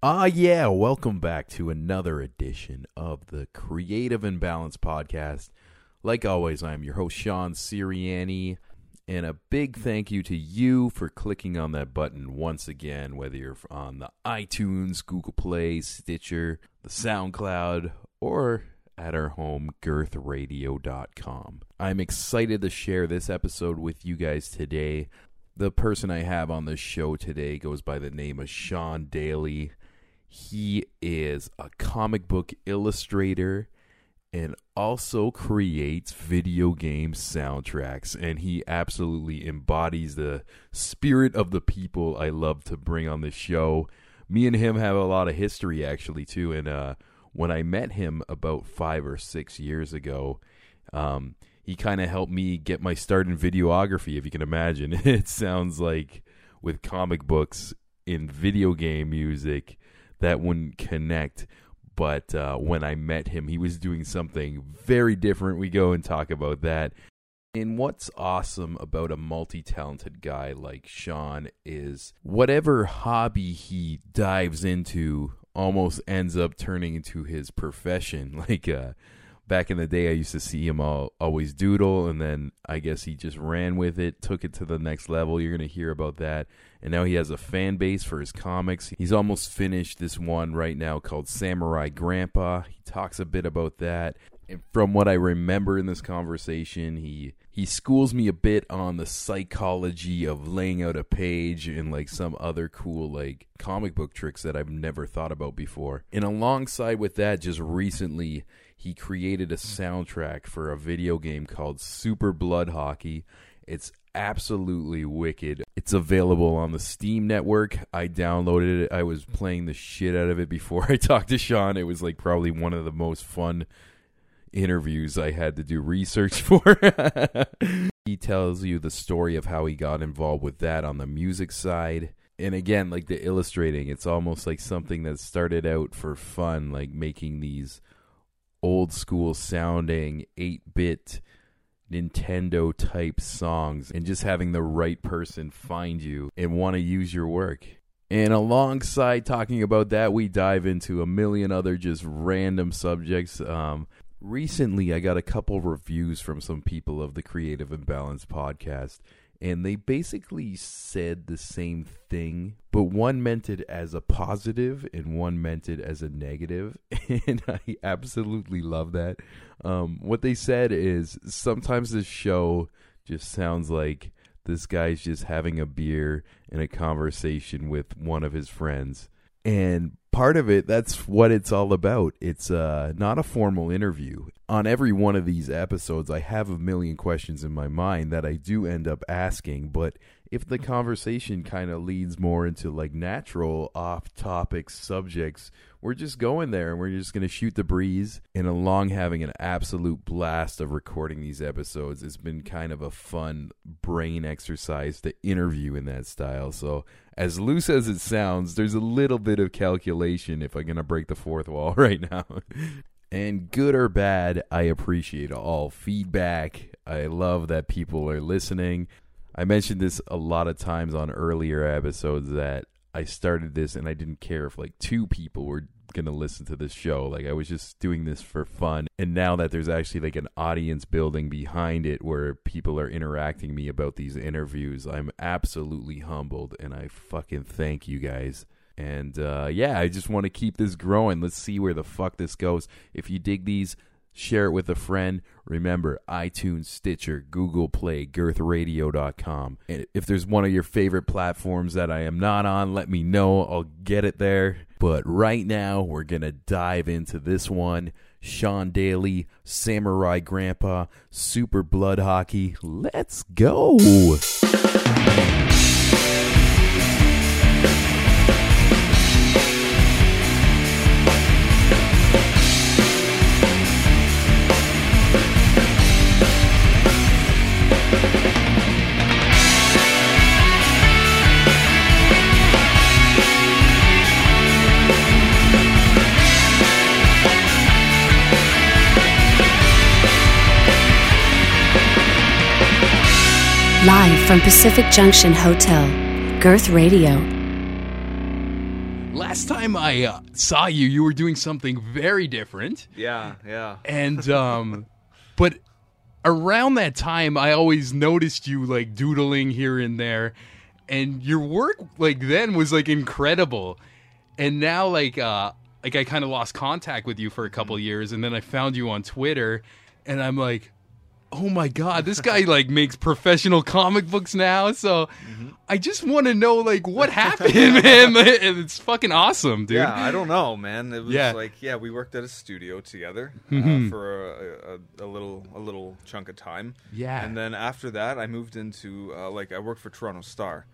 Ah, yeah. Welcome back to another edition of the Creative Imbalance Podcast. Like always, I'm your host, Sean Siriani. And a big thank you to you for clicking on that button once again, whether you're on the iTunes, Google Play, Stitcher, the SoundCloud, or at our home, girthradio.com. I'm excited to share this episode with you guys today. The person I have on the show today goes by the name of Sean Daly. He is a comic book illustrator and also creates video game soundtracks. And he absolutely embodies the spirit of the people I love to bring on the show. Me and him have a lot of history, actually, too. And uh, when I met him about five or six years ago, um, he kind of helped me get my start in videography, if you can imagine. It sounds like with comic books in video game music that wouldn't connect but uh, when I met him, he was doing something very different. We go and talk about that. And what's awesome about a multi talented guy like Sean is whatever hobby he dives into almost ends up turning into his profession. Like, uh, back in the day, I used to see him all, always doodle, and then I guess he just ran with it, took it to the next level. You're going to hear about that. And now he has a fan base for his comics. He's almost finished this one right now called Samurai Grandpa. He talks a bit about that. And from what I remember in this conversation, he he schools me a bit on the psychology of laying out a page and like some other cool like comic book tricks that I've never thought about before. And alongside with that, just recently he created a soundtrack for a video game called Super Blood Hockey. It's absolutely wicked. It's available on the Steam network. I downloaded it. I was playing the shit out of it before I talked to Sean. It was like probably one of the most fun interviews I had to do research for. he tells you the story of how he got involved with that on the music side. And again, like the illustrating, it's almost like something that started out for fun, like making these old school sounding 8 bit Nintendo type songs and just having the right person find you and want to use your work. And alongside talking about that, we dive into a million other just random subjects. Um, recently, I got a couple reviews from some people of the Creative Imbalance podcast, and they basically said the same thing, but one meant it as a positive and one meant it as a negative, and I absolutely love that. Um, what they said is sometimes this show just sounds like this guy's just having a beer and a conversation with one of his friends. And part of it, that's what it's all about. It's uh, not a formal interview. On every one of these episodes, I have a million questions in my mind that I do end up asking, but if the conversation kind of leads more into like natural off topic subjects, we're just going there and we're just going to shoot the breeze. And along having an absolute blast of recording these episodes, it's been kind of a fun brain exercise to interview in that style. So, as loose as it sounds, there's a little bit of calculation if I'm going to break the fourth wall right now. and good or bad, I appreciate all feedback. I love that people are listening. I mentioned this a lot of times on earlier episodes that I started this and I didn't care if like two people were going to listen to this show. Like I was just doing this for fun. And now that there's actually like an audience building behind it where people are interacting me about these interviews, I'm absolutely humbled and I fucking thank you guys. And uh, yeah, I just want to keep this growing. Let's see where the fuck this goes. If you dig these, share it with a friend. Remember, iTunes, Stitcher, Google Play, girthradio.com. And if there's one of your favorite platforms that I am not on, let me know. I'll get it there. But right now, we're going to dive into this one. Sean Daly, Samurai Grandpa, Super Blood Hockey. Let's go. From Pacific Junction Hotel, Girth Radio. last time I uh, saw you, you were doing something very different. Yeah, yeah. And um but around that time I always noticed you like doodling here and there and your work like then was like incredible. And now like uh like I kind of lost contact with you for a couple years and then I found you on Twitter and I'm like oh my god this guy like makes professional comic books now so i just want to know like what happened man and it's fucking awesome dude Yeah, I don't know, man. It was Yeah. like, yeah, we worked at a studio together uh, for a, a, a little a little chunk of time. Yeah. And then after that, I moved into uh, like I worked for Toronto Star.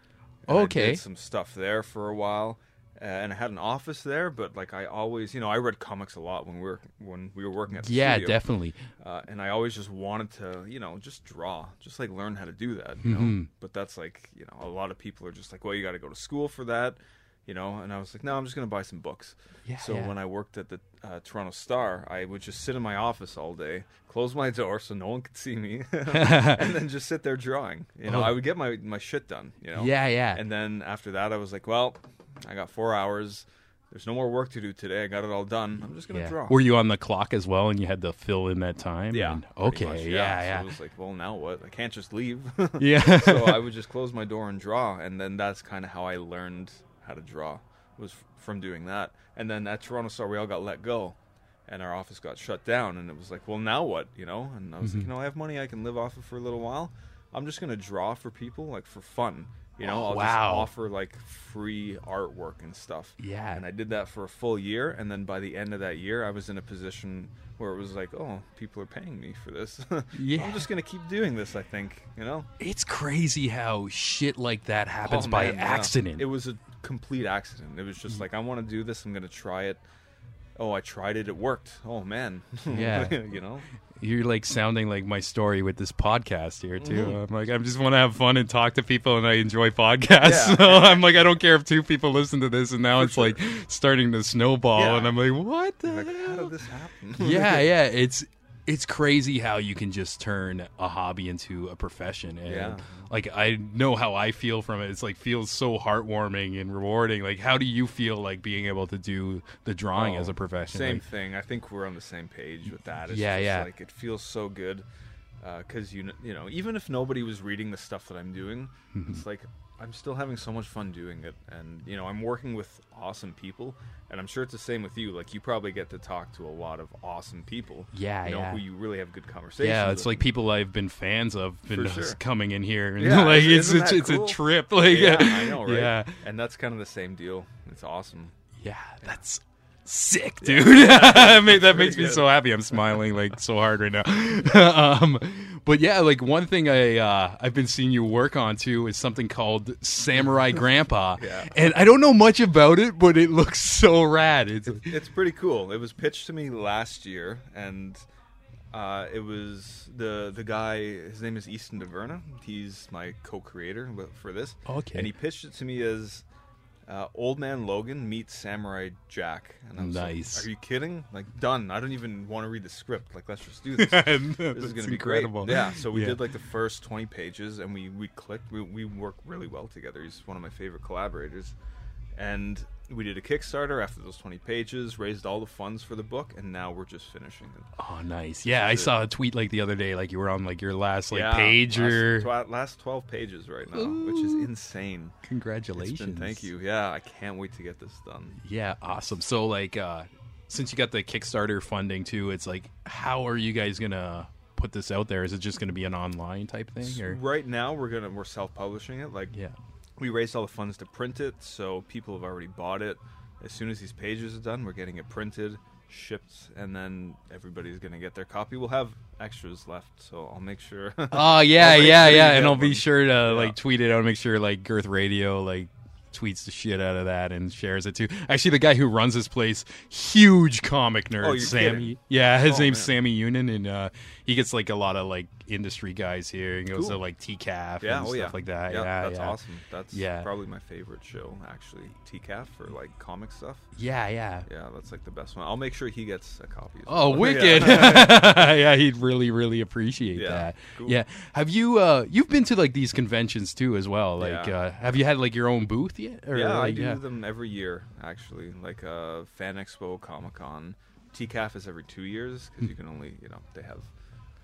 Okay. did some stuff there for a while, uh, and I had an office there. But like I always, you know, I read comics a lot when we were when we were working at the yeah studio. definitely Uh, and I always just wanted to, you know, just draw, just like learn how to do that, you know. Mhm. But that's like, you know, a lot of people are just like, well, you got to go to school for that, you know. And I was like, no, I'm just gonna buy some books. Yeah, So yeah. when I worked at the uh, Toronto Star, I would just sit in my office all day, close my door so no one could see me, and then just sit there drawing. You know, Oh. I would get my my shit done. You know. Yeah, yeah. And then after that, I was like, well, I got four hours. There's no more work to do today. I got it all done. I'm just gonna yeah. draw. were you on the clock as well and you had to fill in that time Yeah. And- okay much, yeah So yeah it was like, well, now what? I can't just leave. Yeah. so I would just close my door and draw, and then that's kind of how I learned how to draw was f- from doing that. And then at Toronto Star, we all got let go, and our office got shut down, and it was like, well, now what? You know? And I was Mm-hmm. like, you know, I have money I can live off of for a little while. I'm just gonna draw for people, like for fun. You know, Oh, I'll wow. just offer like free artwork and stuff. Yeah. And I did that for a full year, and then by the end of that year, I was in a position where it was like, oh, people are paying me for this. Yeah. I'm just gonna keep doing this. I think, you know. it's crazy how shit like that happens Oh, by man, yeah. accident It was a complete accident. It was just mm. like I want to do this. I'm gonna try it. Oh, I tried it. It worked. Oh man. Yeah. you know. You're like sounding like my story with this podcast here too. Mhm. I'm like, I just want to have fun and talk to people, and I enjoy podcasts. Yeah. So I'm like, I don't care if two people listen to this, and now For it's sure. like starting to snowball, Yeah. and I'm like, what the Like, how did this happen? yeah, yeah, it's it's crazy how you can just turn a hobby into a profession, and Yeah. like I know how I feel from it. It's like feels so heartwarming and rewarding. Like, how do you feel like being able to do the drawing Oh, as a oh, profession? Same Like, thing. I think we're on the same page with that. It's Yeah, just yeah. Like it feels so good uh, because you you know even if nobody was reading the stuff that I'm doing, it's like I'm still having so much fun doing it, and you know I'm working with awesome people, and I'm sure it's the same with you. Like you probably get to talk to a lot of awesome people. Yeah, you know, yeah. who you really have good conversations. Yeah, it's with. like people I've been fans of been sure. coming in here, and Yeah, like it's it's, that it's a trip. Like, yeah, I know, right? Yeah, and that's kind of the same deal. It's awesome. yeah, that's sick, dude. Mean, that makes me good. so happy. I'm smiling like so hard right now. um, but yeah, like one thing I uh, I've been seeing you work on too is something called Samurai Grandpa, Yeah. and I don't know much about it, but it looks so rad. It's It's pretty cool. It was pitched to me last year, and uh, it was the the guy. His name is Easton DeVerna. He's my co-creator for this. Okay. And he pitched it to me as uh, Old Man Logan meets Samurai Jack. And I was Nice. like, Are you kidding? Like done. I don't even want to read the script. Like let's just do this. this this is gonna be incredible. great. Yeah, so we Yeah. did like the first twenty pages, and we we clicked. We we work really well together. He's one of my favorite collaborators, and we did a Kickstarter after those twenty pages, raised all the funds for the book, and now we're just finishing it. Oh, nice. Yeah, I it. saw a tweet like the other day, like you were on like your last like Yeah, page or last, tw- last twelve pages right now, which is Ooh. insane. Congratulations. been, thank you. Yeah, I can't wait to get this done. Yeah, awesome. So like uh since you got the Kickstarter funding too, it's like how are you guys gonna put this out there? Is it just gonna be an online type thing or Right now, we're gonna we're self-publishing it. Like Yeah. We raised all the funds to print it, so people have already bought it. As soon as these pages are done, we're getting it printed, shipped, and then everybody's gonna get their copy. We'll have extras left, so I'll make sure. Oh yeah, yeah, sure yeah. And I'll be sure to Yeah. like tweet it I'll make sure like Girth Radio like tweets the shit out of that and shares it too. Actually the guy who runs this place, huge comic nerd, Oh, Sammy. kidding. Yeah, his Oh, name's man. Sammy Union, and uh he gets like a lot of like industry guys here. He goes Cool. to like TCAF Yeah, and oh stuff yeah, like that. Yeah, Yeah, that's yeah. awesome. That's Yeah. probably my favorite show actually. TCAF for like comic stuff. Yeah, yeah. Yeah, that's like the best one. I'll make sure he gets a copy. Oh, well. wicked! Yeah. he'd really, really appreciate that. cool. Yeah. Have you? uh You've been to like these conventions too, as well. Like, uh have you had like your own booth yet? Or, yeah, I like, do them every year actually. Like uh, Fan Expo, Comic Con. TCAF is every two years because you can only you know they have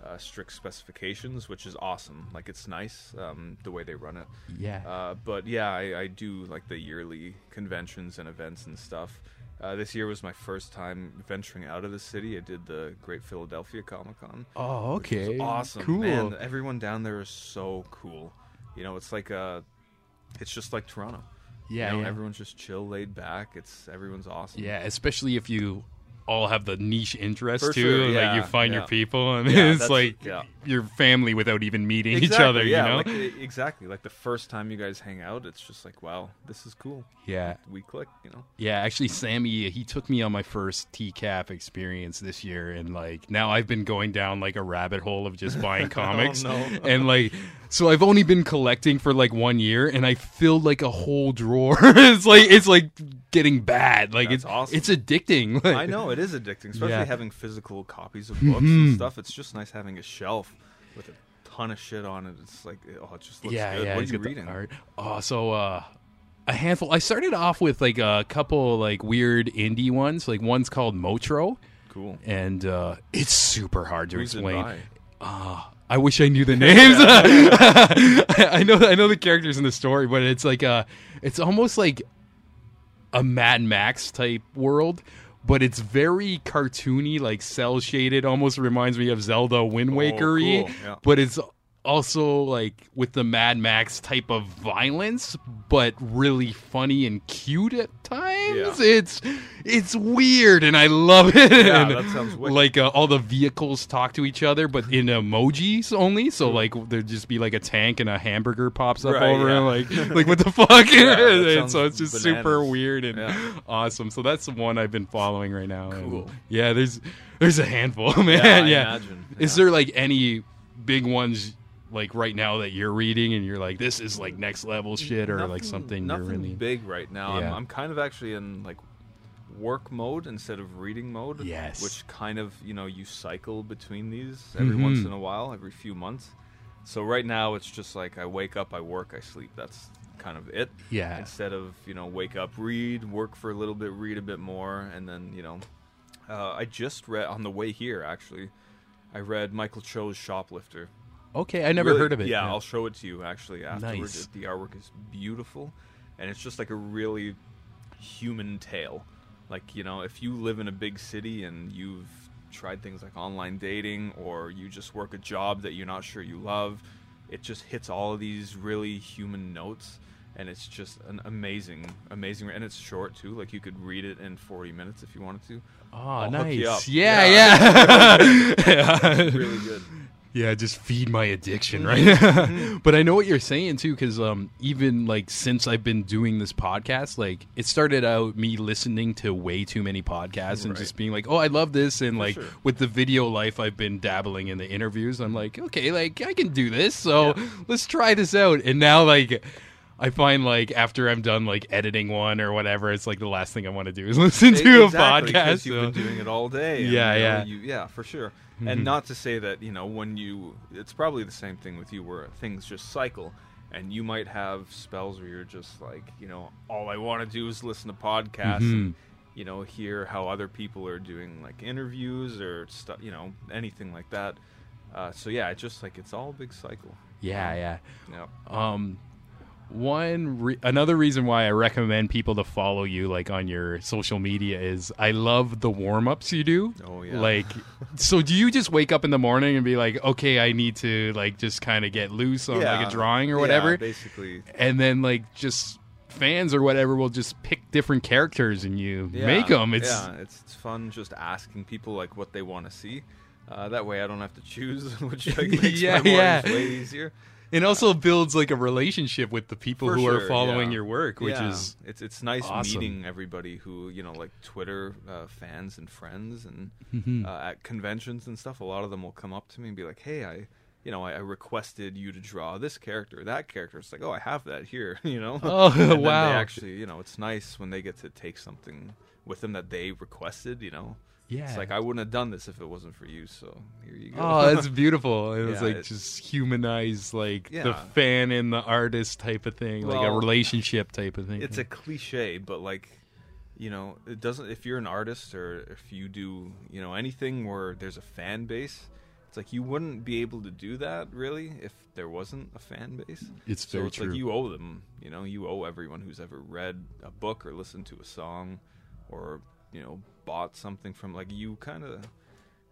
uh, strict specifications, which is awesome. Like it's nice um, the way they run it. Yeah. Uh, but yeah, I, I do like the yearly conventions and events and stuff. Uh, this year was my first time venturing out of the city. I did the Great Philadelphia Comic Con. oh, okay. Awesome, Cool. man! Everyone down there is so cool. You know, it's like uh it's just like Toronto. Yeah, you know, yeah. everyone's just chill, laid back. It's everyone's awesome. Yeah, especially if you all have the niche interest For too. sure, like you find your people, and Yeah, it's like yeah. Your family without even meeting each other. yeah, you know? like, exactly. Like the first time you guys hang out, it's just like, wow, this is cool. yeah, We click, you know. yeah. Actually, Sammy, he took me on my first TCAF experience this year, and like now I've been going down like a rabbit hole of just buying comics, no. and like. So I've only been collecting for like one year, and I filled like a whole drawer. it's like it's like getting bad. Like That's it's awesome. it's addicting. Like, I know it is addicting, especially Yeah. having physical copies of books Mhm. and stuff. It's just nice having a shelf with a ton of shit on it. It's like, oh, it just looks yeah, good. yeah. what are you reading? art. Oh, so uh, a handful. I started off with like a couple like weird indie ones. Like one's called Motro, Cool. and uh, it's super hard to Who's explain. Ah, I wish I knew the names. I I know I know the characters in the story, but it's like uh it's almost like a Mad Max type world, but it's very cartoony, like cel shaded. Almost reminds me of Zelda Wind Waker Oh, cool, yeah. but it's also like with the Mad Max type of violence, but really funny and cute at times. Yeah. It's it's weird, and I love it. Yeah, And, that sounds wicked. like uh, all the vehicles talk to each other, but in emojis only. So like there'd just be like a tank and a hamburger pops up. Right, over, yeah. and like like what the fuck? Yeah, and so it's just super weird and awesome. So that's the one I've been following right now. and Cool. yeah, there's there's a handful, man. Yeah, I yeah. imagine. Is there like any big ones like right now that you're reading and you're like this is like next level shit or like something nothing you're really big right now. Yeah. I'm, I'm kind of actually in like work mode instead of reading mode. Yes. Which kind of you know you cycle between these every Mhm. once in a while, every few months. So right now it's just like I wake up, I work, I sleep. That's kind of it. yeah Instead of you know wake up, read, work for a little bit, read a bit more, and then you know. Uh, I just read on the way here actually. I read Michael Cho's Shoplifter. Okay I never Really- heard of it Yeah, I'll show it to you actually afterwards. Nice. The artwork is beautiful, and it's just like a really human tale. Like you know, if you live in a big city and you've tried things like online dating, or you just work a job that you're not sure you love, it just hits all of these really human notes. And it's just an amazing, amazing, and it's short too. Like you could read it in 40 minutes if you wanted to. oh I'll nice up. yeah Yeah. yeah, really good. Yeah, just feed my addiction, Mm-hmm. right? but I know what you're saying too, because um, even like since I've been doing this podcast, like it started out me listening to way too many podcasts and Right. just being like, "Oh, I love this," and like sure. with the video life, I've been dabbling in the interviews. I'm like, okay, like I can do this, so Yeah. let's try this out. And now, like. I find like after I'm done like editing one or whatever, it's like the last thing I want to do is listen to exactly, a podcast. You've so- been doing it all day. and, Yeah, you know, yeah. you- yeah, for sure. Mhm. And not to say that you know when you, it's probably the same thing with you, where things just cycle, and you might have spells where you're just like, you know, all I want to do is listen to podcasts, and Mhm. you know, hear how other people are doing like interviews or stuff, you know, anything like that. Uh, so yeah, it's just like it's all a big cycle. yeah, yeah. Yeah. Um, one re- another reason why I recommend people to follow you like on your social media is I love the warm ups you do. Oh, yeah. Like, so do you just wake up in the morning and be like, okay, I need to like just kind of get loose on like a drawing or Yeah, whatever, basically. and then like just fans or whatever will just pick different characters and you yeah, make them. It's yeah, it's, it's fun just asking people like what they want to see. Uh, that way, I don't have to choose, which like, makes Yeah, my yeah. way easier. It also builds like a relationship with the people For who are following yeah. your work, which Yeah. is it's it's nice awesome. meeting everybody who you know like Twitter uh, fans and friends and Mhm. uh, at conventions and stuff. A lot of them will come up to me and be like, "Hey, I you know, I, I requested you to draw this character, that character. It's like, oh, I have that here, you know. Oh, wow. They actually, you know, it's nice when they get to take something with them that they requested. You know, Yeah. it's like I wouldn't have done this if it wasn't for you. So here you go. Oh, that's beautiful. It was Yeah, like it- just humanize like the fan and the artist type of thing, like a relationship type of thing. it's a cliche, but like, you know, it doesn't. If you're an artist or if you do, you know, anything where there's a fan base, it's like you wouldn't be able to do that really if there wasn't a fan base. It's so very it's true. like you owe them. You know, you owe everyone who's ever read a book or listened to a song, or you know, bought something from like you kind of.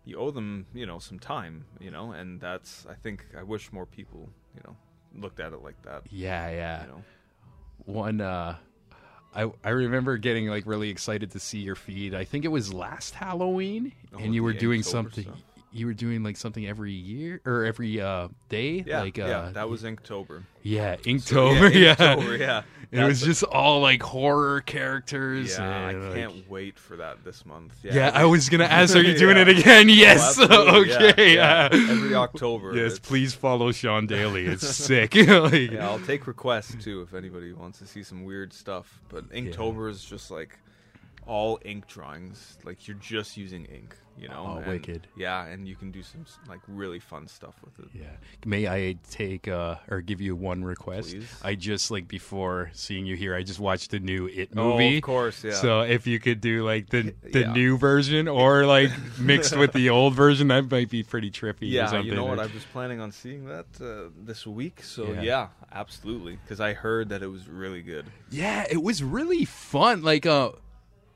You owe them, you know, some time, you know, and that's. I think I wish more people, you know, looked at it like that. yeah, yeah. You know, One uh I I remember getting like really excited to see your feed. I think it was last Halloween Oh, and you were doing something stuff. You were doing like something every year or every uh day yeah, like uh yeah, that was Inktober. yeah, So, Inktober, yeah. Inktober, yeah. It was just all like horror characters. Yeah, I and, like- can't wait for that this month. Yeah, I was gonna ask. Are you doing Yeah. it again? Oh, Yes. yeah, okay. yeah. yeah. Every October. Yes, it's- please follow Sean Daly. It's sick. Like- Yeah, I'll take requests too if anybody wants to see some weird stuff. But Inktober is just like all ink drawings. Like you're just using ink, you know. Oh, and- wicked. Yeah, and you can do some like really fun stuff with it. Yeah. May I take uh or give you one request? Please. I just like before seeing you here, I just watched the new It movie. Oh, of course, yeah. So if you could do like the the Yeah. new version or like mixed with the old version, that might be pretty trippy. or Yeah, something. you know what? I was planning on seeing that uh, this week, so Yeah. yeah, absolutely. Because I heard that it was really good. Yeah, it was really fun. Like uh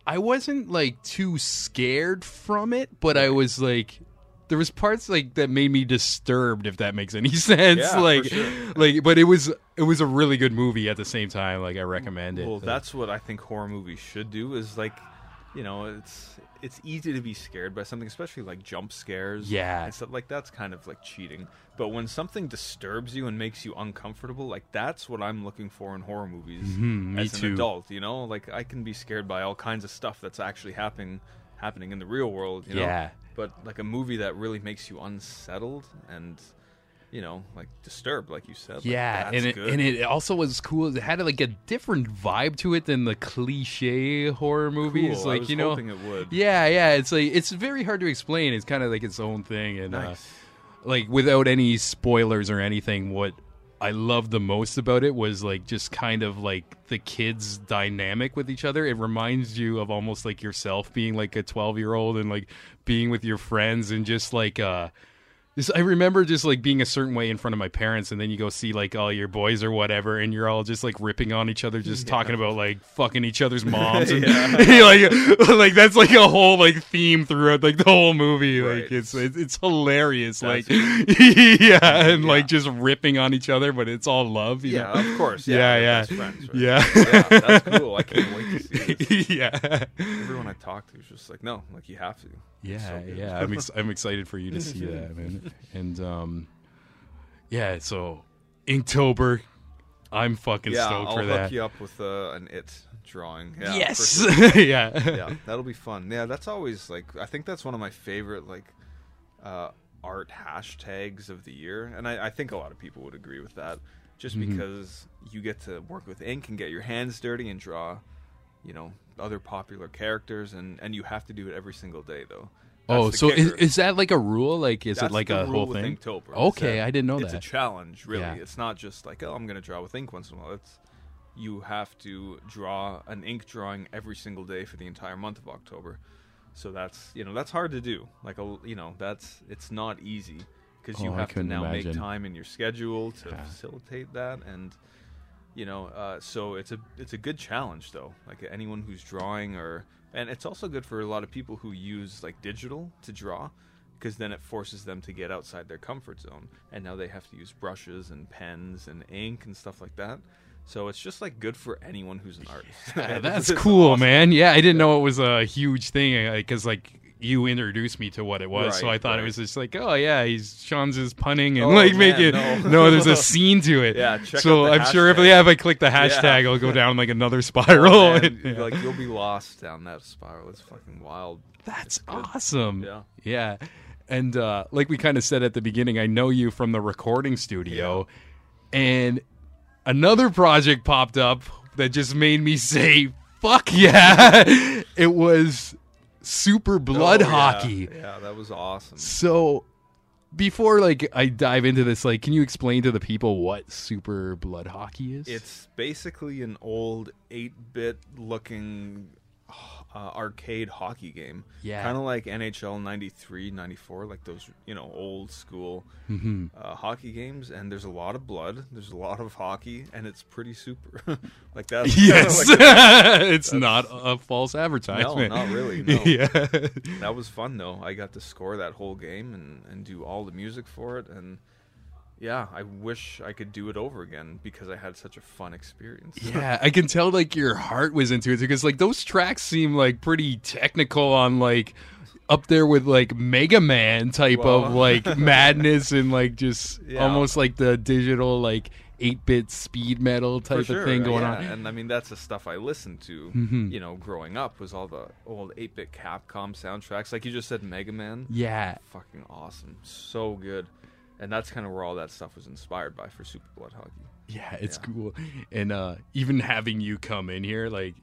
I wasn't like too scared from it, but I was like there was parts like that made me disturbed if that makes any sense. Yeah, like sure. like but it was it was a really good movie at the same time. Like I mm, recommend it. Well, that's what I think horror movies should do. Is like, you know, it's it's easy to be scared by something, especially like jump scares. Yeah. and stuff like that's kind of like cheating. But when something disturbs you and makes you uncomfortable, like that's what I'm looking for in horror movies Mhm, me as too. an adult. You know, like I can be scared by all kinds of stuff that's actually happening happening in the real world. You know? Yeah. But like a movie that really makes you unsettled and. You know, like disturbed, like you said. like, yeah, that's and it good. and it also was cool. It had like a different vibe to it than the cliche horror movies. Cool. Like you know, yeah, yeah. It's like it's very hard to explain. It's kind of like its own thing, and uh, like without any spoilers or anything, what I loved the most about it was like just kind of like the kids' dynamic with each other. It reminds you of almost like yourself being like a 12 year old and like being with your friends and just like, uh, this, I remember just like being a certain way in front of my parents, and then you go see like all your boys or whatever, and you're all just like ripping on each other, just talking about like fucking each other's moms, and like like that's like a whole like theme throughout like the whole movie. Like it's it's, it's hilarious. That's like yeah, and Yeah. like just ripping on each other, but it's all love. You Yeah, know? of course. Yeah, Yeah, yeah. friends, right? Yeah. yeah, that's cool. I can't wait to see this. yeah. Everyone I talk to is just like, no, like you have to. Yeah, so yeah. I'm ex- I'm excited for you to see that, man. And um, yeah. So Inktober, I'm fucking yeah, stoked I'll for hook you up with uh, an it drawing. Yeah, yes. sure. yeah. yeah, that'll be fun. Yeah, that's always like I think that's one of my favorite like uh, art hashtags of the year, and I, I think a lot of people would agree with that. Just Mm-hmm. because you get to work with ink and get your hands dirty and draw, you know, other popular characters, and and you have to do it every single day though. Oh, so is, is that like a rule? Like, is That's it like a whole thing? Inktober, Okay, that I didn't know it's that. It's a challenge, really. Yeah. It's not just like, oh, I'm going to draw with ink once in a while. It's you have to draw an ink drawing every single day for the entire month of October. So that's you know that's hard to do. Like a you know that's it's not easy because you Oh, have to now imagine. make time in your schedule to Yeah. facilitate that and you know uh, so it's a it's a good challenge though like anyone who's drawing or and it's also good for a lot of people who use like digital to draw because then it forces them to get outside their comfort zone and now they have to use brushes and pens and ink and stuff like that so it's just like good for anyone who's an artist Yeah, that's cool, awesome. man. Yeah, I didn't know it was a huge thing because like you introduced me to what it was, so I thought it was just like, oh yeah, he's Sean's is punning and Oh, like man, making no. there's a scene to it. Yeah, check so I'm sure if hashtag. yeah, if I click the hashtag, Yeah. I'll go down like another spiral. Oh, and- yeah. like you'll be lost down that spiral it's fucking wild That's awesome. Yeah. Yeah. And uh, like we kind of said at the beginning, I know you from the recording studio, and another project popped up that just made me say, "Fuck yeah!" it was Super oh, Blood Oh. Hockey. Yeah, that was awesome. So before like I dive into this, like, can you explain to the people what Super Blood Hockey is? It's basically an old 8-bit looking uh, arcade hockey game. Yeah. Kind of like NHL 93, 94, like those, you know, old school Mhm. uh, hockey games. And there's a lot of blood, there's a lot of hockey, and it's pretty super. like that. yes, like, it's not a false advertisement. no, not really. No. yeah, That was fun though. I got to score that whole game and, and do all the music for it and yeah, I wish I could do it over again because I had such a fun experience. yeah. I can tell like your heart was into it because like those tracks seem like pretty technical on like up there with like Mega Man type of like madness and like just Yeah. almost like the digital like eight bit speed metal type sure, of thing going yeah. on. And I mean, that's the stuff I listened to, Mhm. you know, growing up was all the old 8 bit Capcom soundtracks. Like you just said, Mega Man. Yeah, Fucking awesome. So good. And that's kind of where all that stuff was inspired by for Super Blood Hockey. Yeah, it's Yeah. cool. And uh even having you come in here, like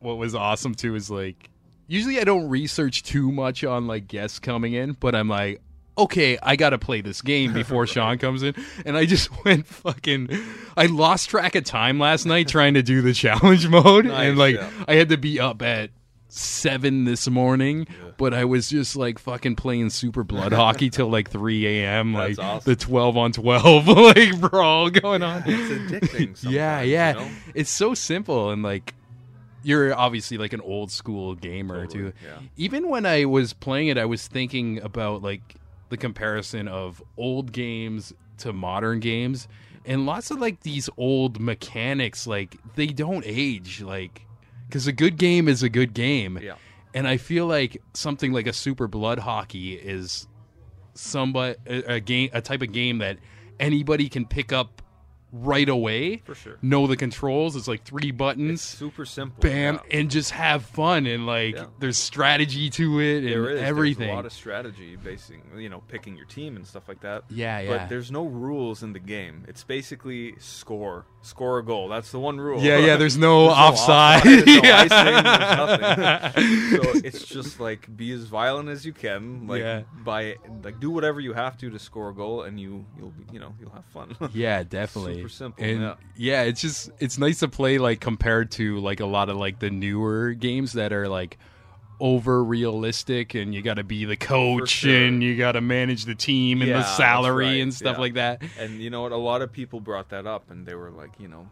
what was awesome too is like usually I don't research too much on like guests coming in, but I'm like, okay, I gotta play this game before Sean comes in. And I just went fucking I lost track of time last night trying to do the challenge mode. Nice, and like yeah. I had to be up at seven this morning, but I was just like fucking playing super blood hockey till like three AM, like awesome. the twelve on twelve like brawl going on. It's addicting. Yeah, yeah. You know? It's so simple and like you're obviously like an old school gamer Totally, too. yeah. Even when I was playing it, I was thinking about like the comparison of old games to modern games. And lots of like these old mechanics, like they don't age, like because a good game is a good game. Yeah. And I feel like something like a Super Blood Hockey is somebody a, a game, a type of game that anybody can pick up right away. For sure. Know the controls. It's like three buttons, Super simple. bam, yeah. and just have fun. And like Yeah. there's strategy to it and There is. everything. There's a lot of strategy, basing, you know, picking your team and stuff like that. yeah, yeah. But there's no rules in the game. It's basically score, score a goal. That's the one rule. yeah, yeah. There's no There's no offside. offside, there's no Yeah. icing, so it's just like be as violent as you can. Like Yeah. by like do whatever you have to to score a goal, and you you'll be, you know you'll have fun. Yeah, definitely. Super simple, And yeah. yeah, it's just it's nice to play like compared to like a lot of like the newer games that are like over realistic and you got to be the coach sure. and you got to manage the team and Yeah, the salary right, and stuff yeah. like that. And you know what? A lot of people brought that up, and they were like, you know,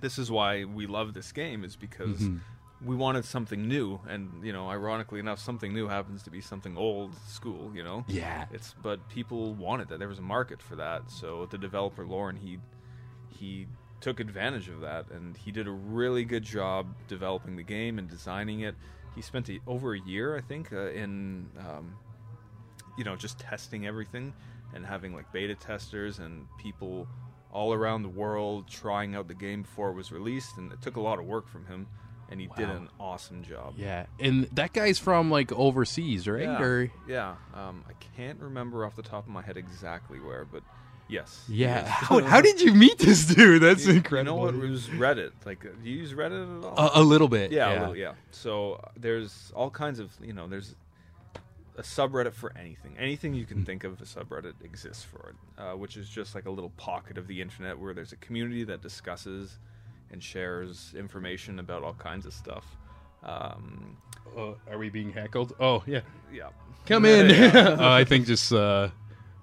this is why we love this game is because Mm-hmm. we wanted something new, and you know, ironically enough, something new happens to be something old school. You know, Yeah. it's but people wanted that. There was a market for that, so the developer Loren he he took advantage of that, and he did a really good job developing the game and designing it. He spent a, over a year, I think, uh, in um, you know just testing everything and having like beta testers and people all around the world trying out the game before it was released, and it took a lot of work from him, and he did an awesome job. Yeah. And that guy's from like overseas, right? Yeah, Or yeah. Um, I can't remember off the top of my head exactly where, but yes. yeah. is. How, how did you meet this dude? That's You- incredible. You know what? It was Reddit. Like, uh, do you use Reddit at all? a, a little bit. yeah, Yeah. a little, yeah. So uh, there's all kinds of, you know, there's a subreddit for anything. Anything you Hmm. can think of, a subreddit exists for it, uh, which is just like a little pocket of the internet where there's a community that discusses and shares information about all kinds of stuff. Um, Oh, are we being heckled? Oh, yeah. yeah. Come in. Yeah. oh, I think just uh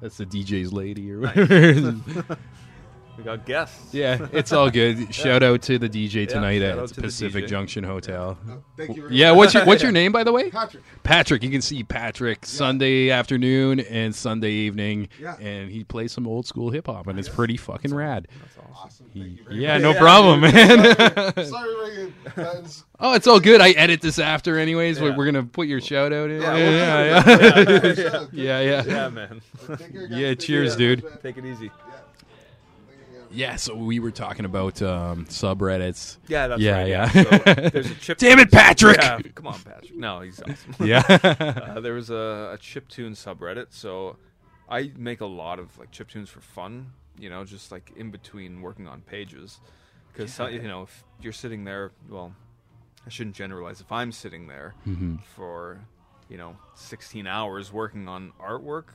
that's the DJ's lady or whatever. We got guests. yeah, it's all good. Shout out to the DJ tonight shout out at to the Pacific DJ. Junction Hotel. Uh, thank you. Very Yeah, much. what's your what's your name by the way? Patrick? Patrick. You can see Patrick Sunday afternoon and Sunday evening, Yeah. and he plays some old school hip hop, and it's pretty fucking rad. That's awesome. Awesome. He- Thank you very yeah, much. no Yeah, problem, man. Sorry, Reagan. Oh, it's all good. I edit this after, anyways. We're, Yeah. we're gonna put your shout out in. Yeah, yeah, yeah, yeah. Yeah. yeah, yeah. Yeah, man. Take care, guys. Yeah, cheers, dude. Take it easy. Yeah. Yeah, so we were talking about um, subreddits. Yeah, that's Yeah, right. yeah. So there's a chip. Damn it, Patrick! Yeah, come on, Patrick. No, he's awesome. Yeah. uh, there was a, a chiptune subreddit, so I make a lot of like chip tunes for fun. You know, just like in between working on pages, because you know if you're sitting there, well, I shouldn't generalize. If I'm sitting there Mm-hmm. for you know 16 hours working on artwork,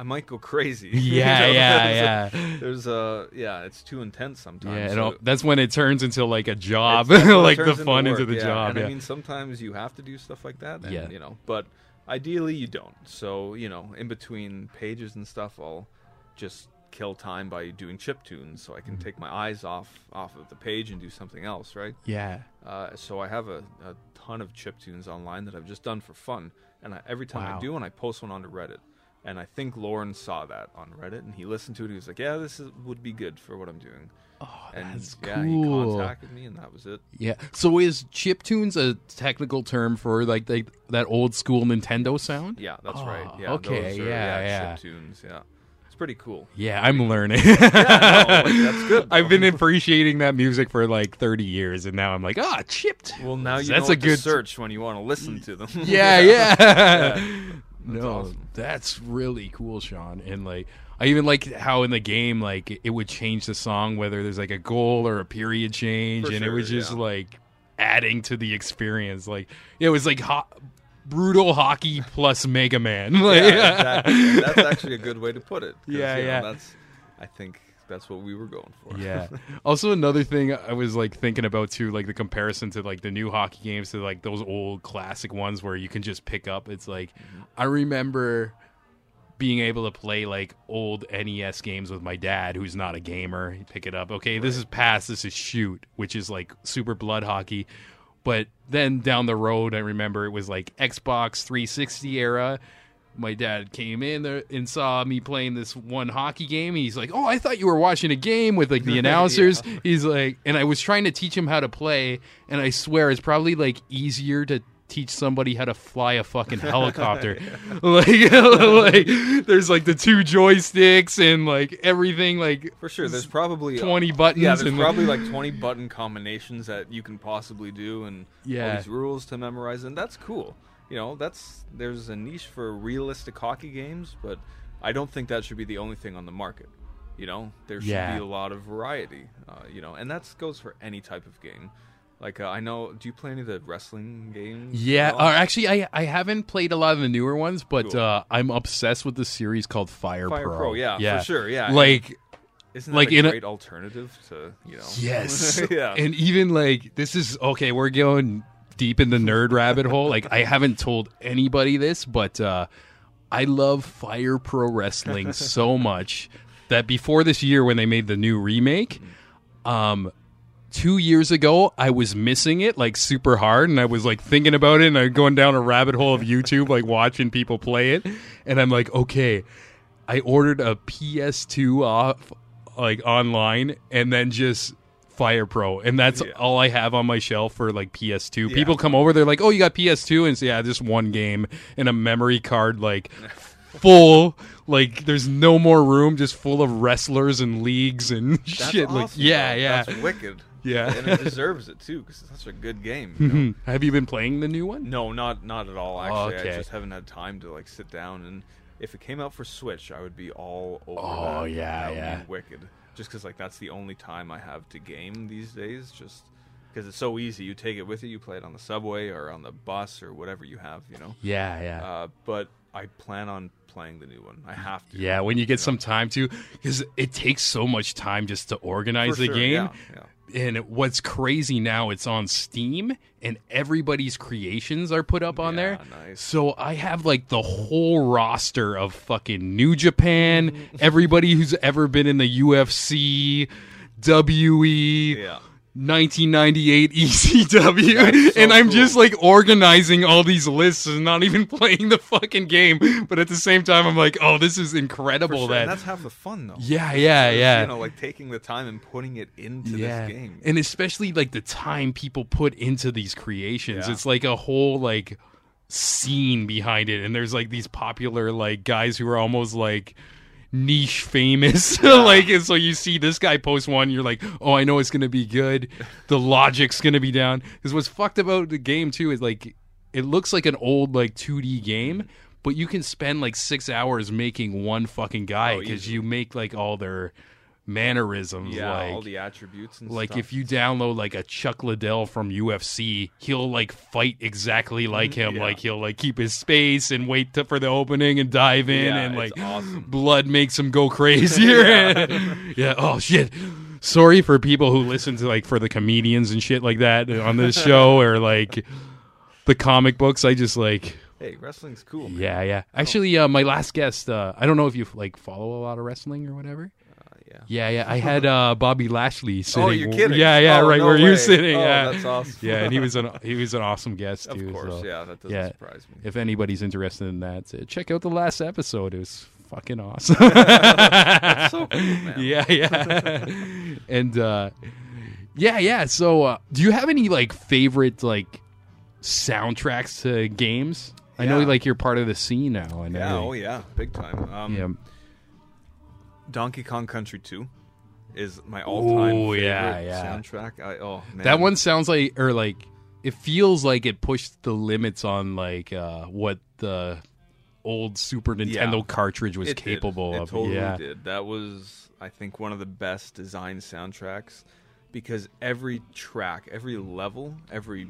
I might go crazy. Yeah, You know, yeah, there's a- There's a yeah, it's too intense sometimes. yeah, so- that's when it turns into like a job, it's- that's what like the fun into work, the yeah. job. And yeah. I mean, sometimes you have to do stuff like that. And, Yeah. You know, but ideally you don't. So you know, in between pages and stuff, I'll just kill time by doing chip tunes, so I Mm-hmm. can take my eyes off off of the page and do something else, right? yeah. Uh, so I have a, a ton of chip tunes online that I've just done for fun, and I, every time Wow. I do one, I post one onto Reddit. And I think Loren saw that on Reddit, and he listened to it. He was like, "Yeah, this is, would be good for what I'm doing." Oh, And that's yeah, he contacted me, and that was it. Yeah. So is chiptunes a technical term for like the, that old school Nintendo sound? Yeah, that's Oh, right. Yeah, okay, are, yeah, yeah. chip tunes. Yeah, it's pretty cool. Yeah, I'm learning. no, like, that's good, I've been appreciating that music for like 30 years, and now I'm like, ah, chipped. Well, now you That's a good- to search when you want to listen to them. Yeah, yeah. no, awesome. that's really cool, Sean. And like, I even like how in the game, like, it would change the song whether there's like a goal or a period change, For and it was just yeah. like adding to the experience. Like, it was like ho- brutal hockey plus Mega Man. Like, yeah, exactly. That's actually a good way to put it. Yeah, you know, yeah. That's, I think that's what we were going for. yeah. Also, another thing I was like thinking about too, like the comparison to like the new hockey games to like those old classic ones where you can just pick up. It's like mm-hmm. I remember being able to play like old NES games with my dad, who's not a gamer. He'd pick it up. Okay, this is pass. This is shoot, which is like super blood hockey. But then down the road, I remember it was like Xbox 360 era. My dad came in there and saw me playing this one hockey game. He's like, "Oh, I thought you were watching a game with like the announcers." He's like, and I was trying to teach him how to play, and I swear it's probably like easier to teach somebody how to fly a fucking helicopter. like, like there's like the two joysticks and like everything like For sure, there's probably uh, 20 buttons Yeah, there's probably like 20 button combinations that you can possibly do, and Yeah. all these rules to memorize, and that's cool. You know, that's there's a niche for realistic hockey games, but I don't think that should be the only thing on the market. You know, there should Yeah. be a lot of variety. Uh, you know, and that goes for any type of game. Like uh, I know, do you play any of the wrestling games? Yeah, or actually, I I haven't played a lot of the newer ones, but Cool. uh, I'm obsessed with the series called Fire, Fire Pro. Pro, yeah, for sure, yeah. like Isn't that like a in a- great alternative to you know? yes, yeah. and even like this is okay. We're going deep in the nerd rabbit hole. Like I haven't told anybody this, but uh, I love Fire Pro Wrestling so much that before this year, when they made the new remake, um, two years ago I was missing it like super hard and I was like thinking about it and I'm going down a rabbit hole of YouTube like watching people play it and I'm like okay I ordered a PS2 off like online and then just Fire Pro and that's Yeah. all I have on my shelf for like PS2 Yeah. people come over they're like oh you got PS2 and say yeah just one game and a memory card like full like there's no more room just full of wrestlers and leagues and That's shit like yeah yeah That's wicked. Yeah. and it deserves it too because it's such a good game. You know? Mhm. Have you been playing the new one? No, not not at all. Actually, Okay. I just haven't had time to like sit down and. If it came out for Switch, I would be all over Oh, that. yeah, that yeah. be wicked. Just because like that's the only time I have to game these days. Just because it's so easy, you take it with you, you play it on the subway or on the bus or whatever you have, you know. Yeah, yeah. Uh, but I plan on playing the new one. I have to. yeah, when you get some time to, because it takes so much time just to organize For the sure, game. yeah, yeah. And what's crazy now, it's on Steam, and everybody's creations are put up on Yeah, there. nice. So I have like the whole roster of fucking New Japan, everybody who's ever been in the UFC, WE. Yeah. 1998 ECW, so and I'm cool. just like organizing all these lists and not even playing the fucking game. But at the same time, I'm like, oh, this is incredible. sure. That And that's half the fun, though. yeah, yeah, yeah, You know, like taking the time and putting it into yeah, this game. and especially like the time people put into these creations. Yeah. It's like a whole like scene behind it, and there's like these popular like guys who are almost like niche famous. like, and so you see this guy post one, you're like, oh, I know it's gonna be good. The logic's gonna be down. Because what's fucked about the game too is like, it looks like an old like 2D game, but you can spend like six hours making one fucking guy Oh, because easily. you make like all their mannerisms. Yeah, like, all the attributes and like stuff. if you download like a Chuck Liddell from UFC, he'll like fight exactly like him. Mm-hmm. Yeah. Like he'll like keep his space and wait to, for the opening and dive in, Yeah, and like awesome. blood makes him go crazier. yeah. Oh shit. Sorry for people who listen to like for the comedians and shit like that on this show or like the comic books. I just like hey, wrestling's cool. Man. yeah yeah. Actually, uh, my last guest. Uh, I don't know if you like follow a lot of wrestling or whatever. Yeah. Yeah, yeah. I had uh, Bobby Lashley sitting. Oh, you're kidding? Yeah, yeah. Oh, right no where way. you're sitting. Oh, yeah, that's awesome. yeah, and he was an he was an awesome guest too. Of course, so, yeah, that doesn't yeah. surprise me. If anybody's interested in that, uh, check out the last episode. It was fucking awesome. so cool, man. yeah, yeah. and uh, yeah, yeah. So, uh, do you have any like favorite like soundtracks to games? I know like you're part of the scene now. I know. Yeah, oh yeah, big time. Um, yeah. Donkey Kong Country 2 is my all-time Ooh, favorite yeah, yeah. soundtrack. I oh man, That one sounds like, or like, it feels like it pushed the limits on like uh, what the old Super Nintendo Yeah. cartridge was It did. capable It of. totally yeah, did. That was, I think, one of the best design soundtracks because every track, every level, every,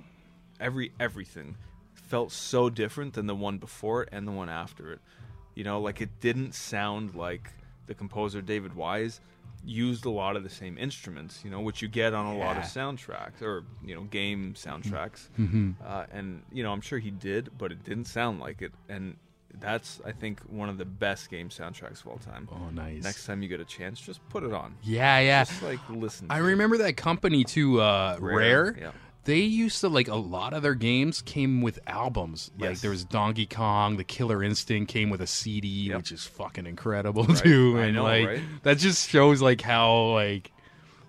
every everything felt so different than the one before it and the one after it. You know, like it didn't sound like the composer David Wise used a lot of the same instruments, you know, which you get on a lot of soundtracks or you know game soundtracks. Mm-hmm. Uh, and you know, I'm sure he did, but it didn't sound like it. And that's, I think, one of the best game soundtracks of all time. Oh, nice. Next time you get a chance, just put it on. yeah, yeah. Just like listen. I to it. remember that company too, uh, Rare. Yeah. They used to like a lot of their games came with albums. Like Yes. there was Donkey Kong, the Killer Instinct came with a CD, Yep. which is fucking incredible too. I And know, like right? that just shows like how like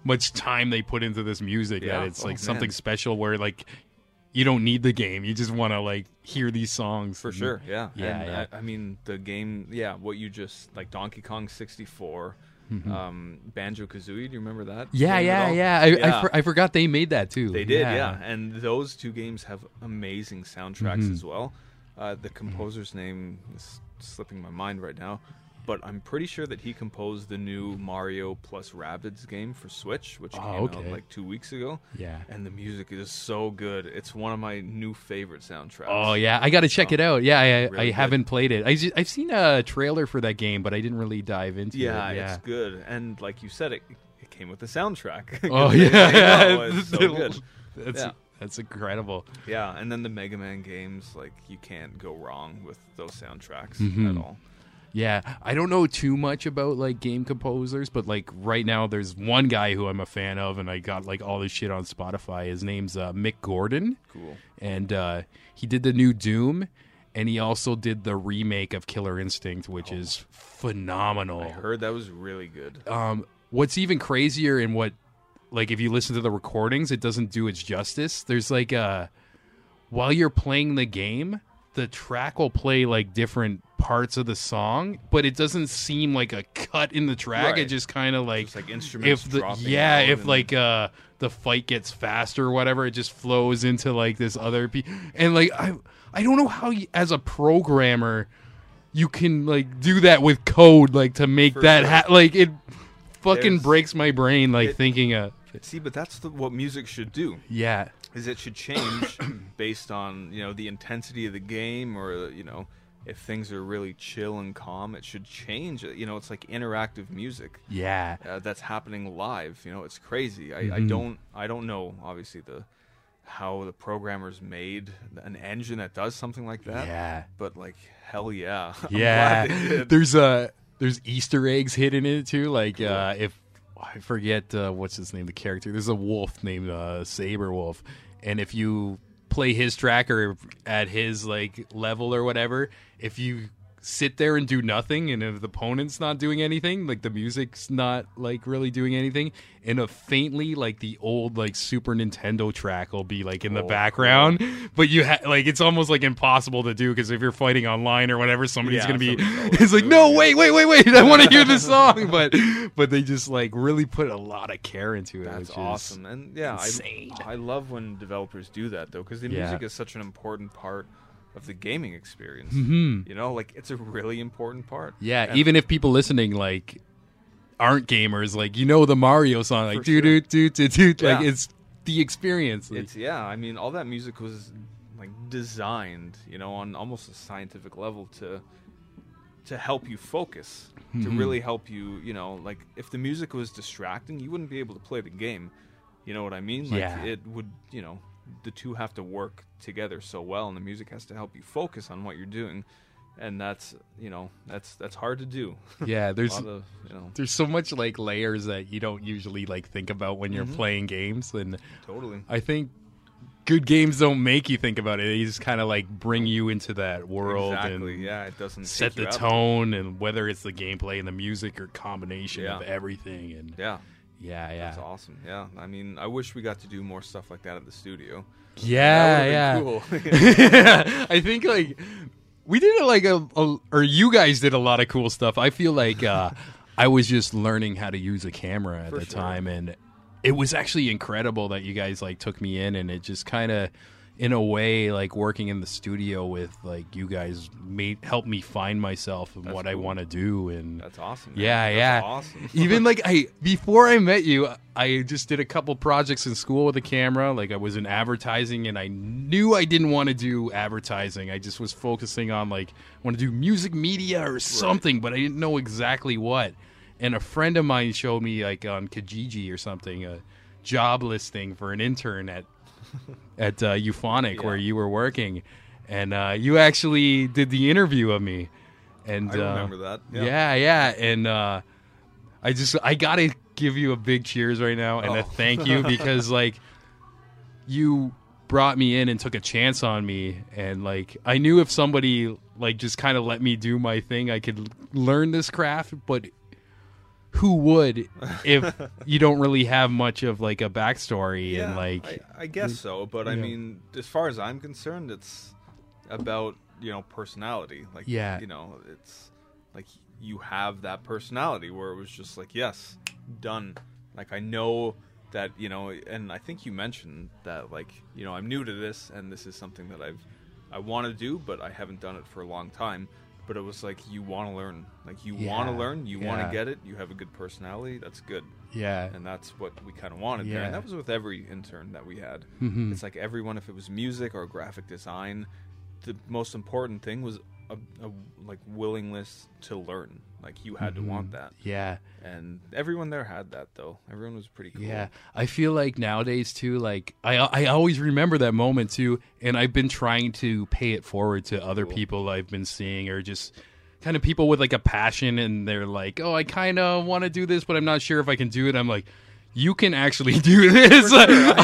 much time they put into this music Yeah. that it's Oh, like something man. special where like you don't need the game. You just want to like hear these songs For sure, yeah, Yeah, And yeah. I, I mean, the game, yeah. What you just like Donkey Kong '64, um, Banjo Kazooie. Do you remember that? Mm-hmm. Yeah, yeah, all? yeah. I, I, for, I forgot they made that too. They did, yeah. And those two games have amazing soundtracks Mm-hmm. as well. Uh, the composer's name is slipping my mind right now, but I'm pretty sure that he composed the new Mario plus Rabbids game for Switch, which Oh, came out like two weeks ago. Yeah. And the music is so good. It's one of my new favorite soundtracks. Oh yeah, I got to check it out. Yeah, I, I Really good. haven't played it. I, I've seen a trailer for that game, but I didn't really dive into Yeah, it. Yeah, it's good. And like you said, it, it came with the soundtrack. oh yeah, it's so good. That's Yeah. that's incredible. Yeah, and then the Mega Man games, like you can't go wrong with those soundtracks Mhm. at all. Yeah, I don't know too much about like game composers, but like right now, there's one guy who I'm a fan of, and I got like all this shit on Spotify. His name's uh, Mick Gordon, Cool. and uh, he did the new Doom, and he also did the remake of Killer Instinct, which is phenomenal. I heard that was really good. um, what's even crazier and what like if you listen to the recordings it doesn't do its justice there's like uh while you're playing the game the track will play like different parts of the song but it doesn't seem like a cut in the track it just kind of like like instruments if the dropping yeah if like uh the fight gets faster or whatever it just flows into like this other pe- and like i i don't know how you, as a programmer you can like do that with code like to make For that sure. ha- like it fucking There's- breaks my brain like it- thinking uh See, but that's the, what music should do. yeah Is it should change based on you know the intensity of the game, or you know if things are really chill and calm, it should change. You know, it's like interactive music. yeah uh, that's happening live. You know, it's crazy. I, I Mhm. don't I don't know obviously the how the programmers made an engine that does something like that. yeah But like hell yeah. Yeah glad they did. there's uh there's easter eggs hidden in it too like uh if i forget uh, what's his name the character there's a wolf named uh Sabrewulf and if you play his track or at his like level or whatever if you sit there and do nothing and if the opponent's not doing anything like the music's not like really doing anything and a faintly like the old like super nintendo track will be like in the Oh, background. But you ha- like it's almost like impossible to do because if you're fighting online or whatever somebody's Yeah, gonna be it's like no wait wait wait wait i want to hear this song. But but they just like really put a lot of care into it That's awesome, and yeah, insane. I, I love when developers do that though, because the Yeah. music is such an important part of the gaming experience. Mhm. You know, like it's a really important part. Yeah, And- even if people listening like aren't gamers, like you know the Mario song, like do do do do do, like it's the experience. Like, It's yeah. I mean, all that music was like designed, you know, on almost a scientific level to to help you focus, to Mhm. really help you. You know, like if the music was distracting, you wouldn't be able to play the game. You know what I mean? Like Yeah. it would. You know, the two have to work together so well, and the music has to help you focus on what you're doing. And that's you know that's that's hard to do. yeah, there's of you know there's so much like layers that you don't usually like think about when you're Mhm. playing games, and totally. I think good games don't make you think about it. They just kind of like bring you into that world exactly. and Yeah, it doesn't set the tone, and whether it's the gameplay and the music or combination Yeah. of everything. And Yeah. Yeah, yeah, That's awesome. Yeah, I mean, I wish we got to do more stuff like that at the studio. yeah, yeah. cool. I think like we did like a, a or you guys did a lot of cool stuff. I feel like uh, I was just learning how to use a camera at For the sure. time, and it was actually incredible that you guys like took me in, and it just kind of. In a way, like working in the studio with like you guys made helped me find myself and That's what I want to do, and That's awesome. man. yeah, That's yeah. Awesome. Even like I before I met you, I just did a couple projects in school with a camera. Like I was in advertising, and I knew I didn't want to do advertising. I just was focusing on like I want to do music media or something, but I didn't know exactly what. And a friend of mine showed me like on Kijiji or something a job listing for an intern at at uh, Euphonic Yeah. where you were working, and uh, you actually did the interview of me. And I uh, remember that. Yeah. yeah, yeah, and uh, I just I gotta give you a big cheers right now and a Oh. thank you because like you brought me in and took a chance on me and like I knew if somebody like just kind of let me do my thing I could learn this craft but who would if you don't really have much of like a backstory and like I, I guess so, but I Yeah. mean, as far as I'm concerned, it's about you know personality. Like, Yeah. you know, it's like you have that personality where it was just like, yes, done. Like I know that you know, and I think you mentioned that like you know I'm new to this, and this is something that I've I want to do, but I haven't done it for a long time. But it was like you want to learn, like you want to learn, you want to get it. You have a good personality, that's good yeah and that's what we kind of wanted there. And that was with every intern that we had. Mhm. It's like everyone, if it was music or graphic design, the most important thing was a, a like willingness to learn. Like you had to want mm-hmm. that, yeah and everyone there had that though. Everyone was pretty cool. Yeah, I feel like nowadays too. Like I, I always remember that moment too, and I've been trying to pay it forward to other Cool. people I've been seeing, or just kind of people with like a passion, and they're like, "Oh, I kind of want to do this, but I'm not sure if I can do it." I'm like, "You can actually do this." sure, know,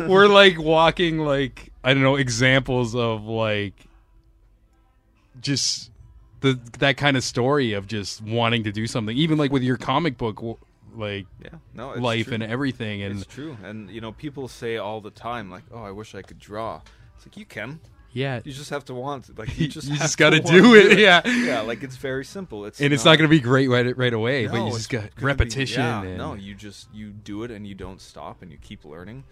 right? we're like walking like I don't know examples of like just the that kind of story of just wanting to do something, even like with your comic book, like yeah, no, it's life true. and everything and it's true. And you know, people say all the time, like, "Oh, I wish I could draw." It's like you can. yeah You just have to want. it. Like You just you just gotta to do to it, yeah. yeah. Like it's very simple. It's and it's not going to be great right, right away but you just got gonna be- repetition yeah, and no, you just you do it and you don't stop and you keep learning.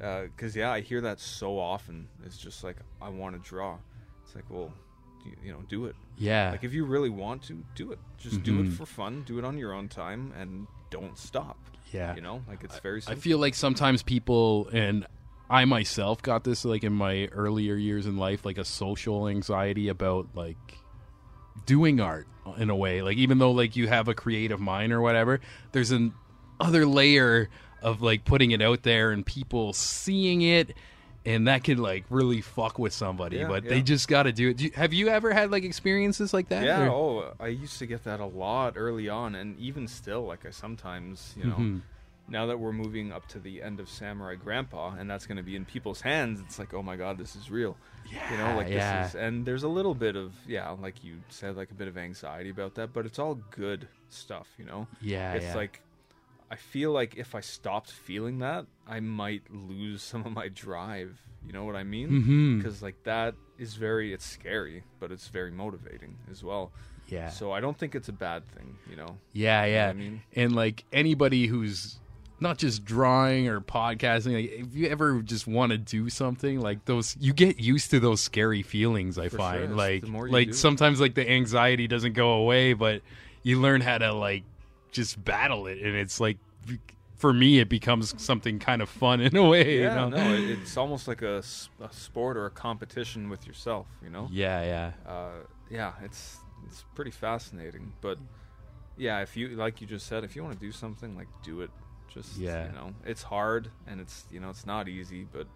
Uh, because yeah, I hear that so often. It's just like I want to draw. It's like, well, you, know, do it. yeah Like if you really want to, do it. Just do it Mhm. for fun. Do it on your own time and don't stop. yeah You know, like it's very. i feel like sometimes people and i myself got this like in my earlier years in life like a social anxiety about like doing art in a way like even though like you have a creative mind or whatever there's an other layer of like putting it out there and people seeing it and that could like really fuck with somebody Yeah, but yeah. they just got to do it do you, have you ever had like experiences like that Yeah. or- Oh, I used to get that a lot early on, and even still, like I sometimes, you know, Mhm. now that we're moving up to the end of Samurai Grandpa, and that's going to be in people's hands, it's like, oh my god, this is real. Yeah, you know, like yeah. this is, and there's a little bit of, yeah, like you said, like a bit of anxiety about that, but it's all good stuff, you know. Yeah, it's like I feel like if I stopped feeling that, I might lose some of my drive. You know what I mean? Mm-hmm. Because like that is very, it's scary, but it's very motivating as well. yeah. So I don't think it's a bad thing. You know. Yeah, yeah. I mean? and like anybody who's not just drawing or podcasting, like if you ever just want to do something, like those, you get used to those scary feelings. I For find, sure. Like, you like do sometimes like the anxiety doesn't go away, but you learn how to like just battle it, and it's like. For me, it becomes something kind of fun in a way. Yeah, you know? no, it, it's almost like a sport or a competition with yourself. You know. Yeah, yeah. uh, yeah, it's it's pretty fascinating. But yeah, if you like you just said, if you want to do something, like do it. Just Yeah. you know, it's hard and it's you know it's not easy, but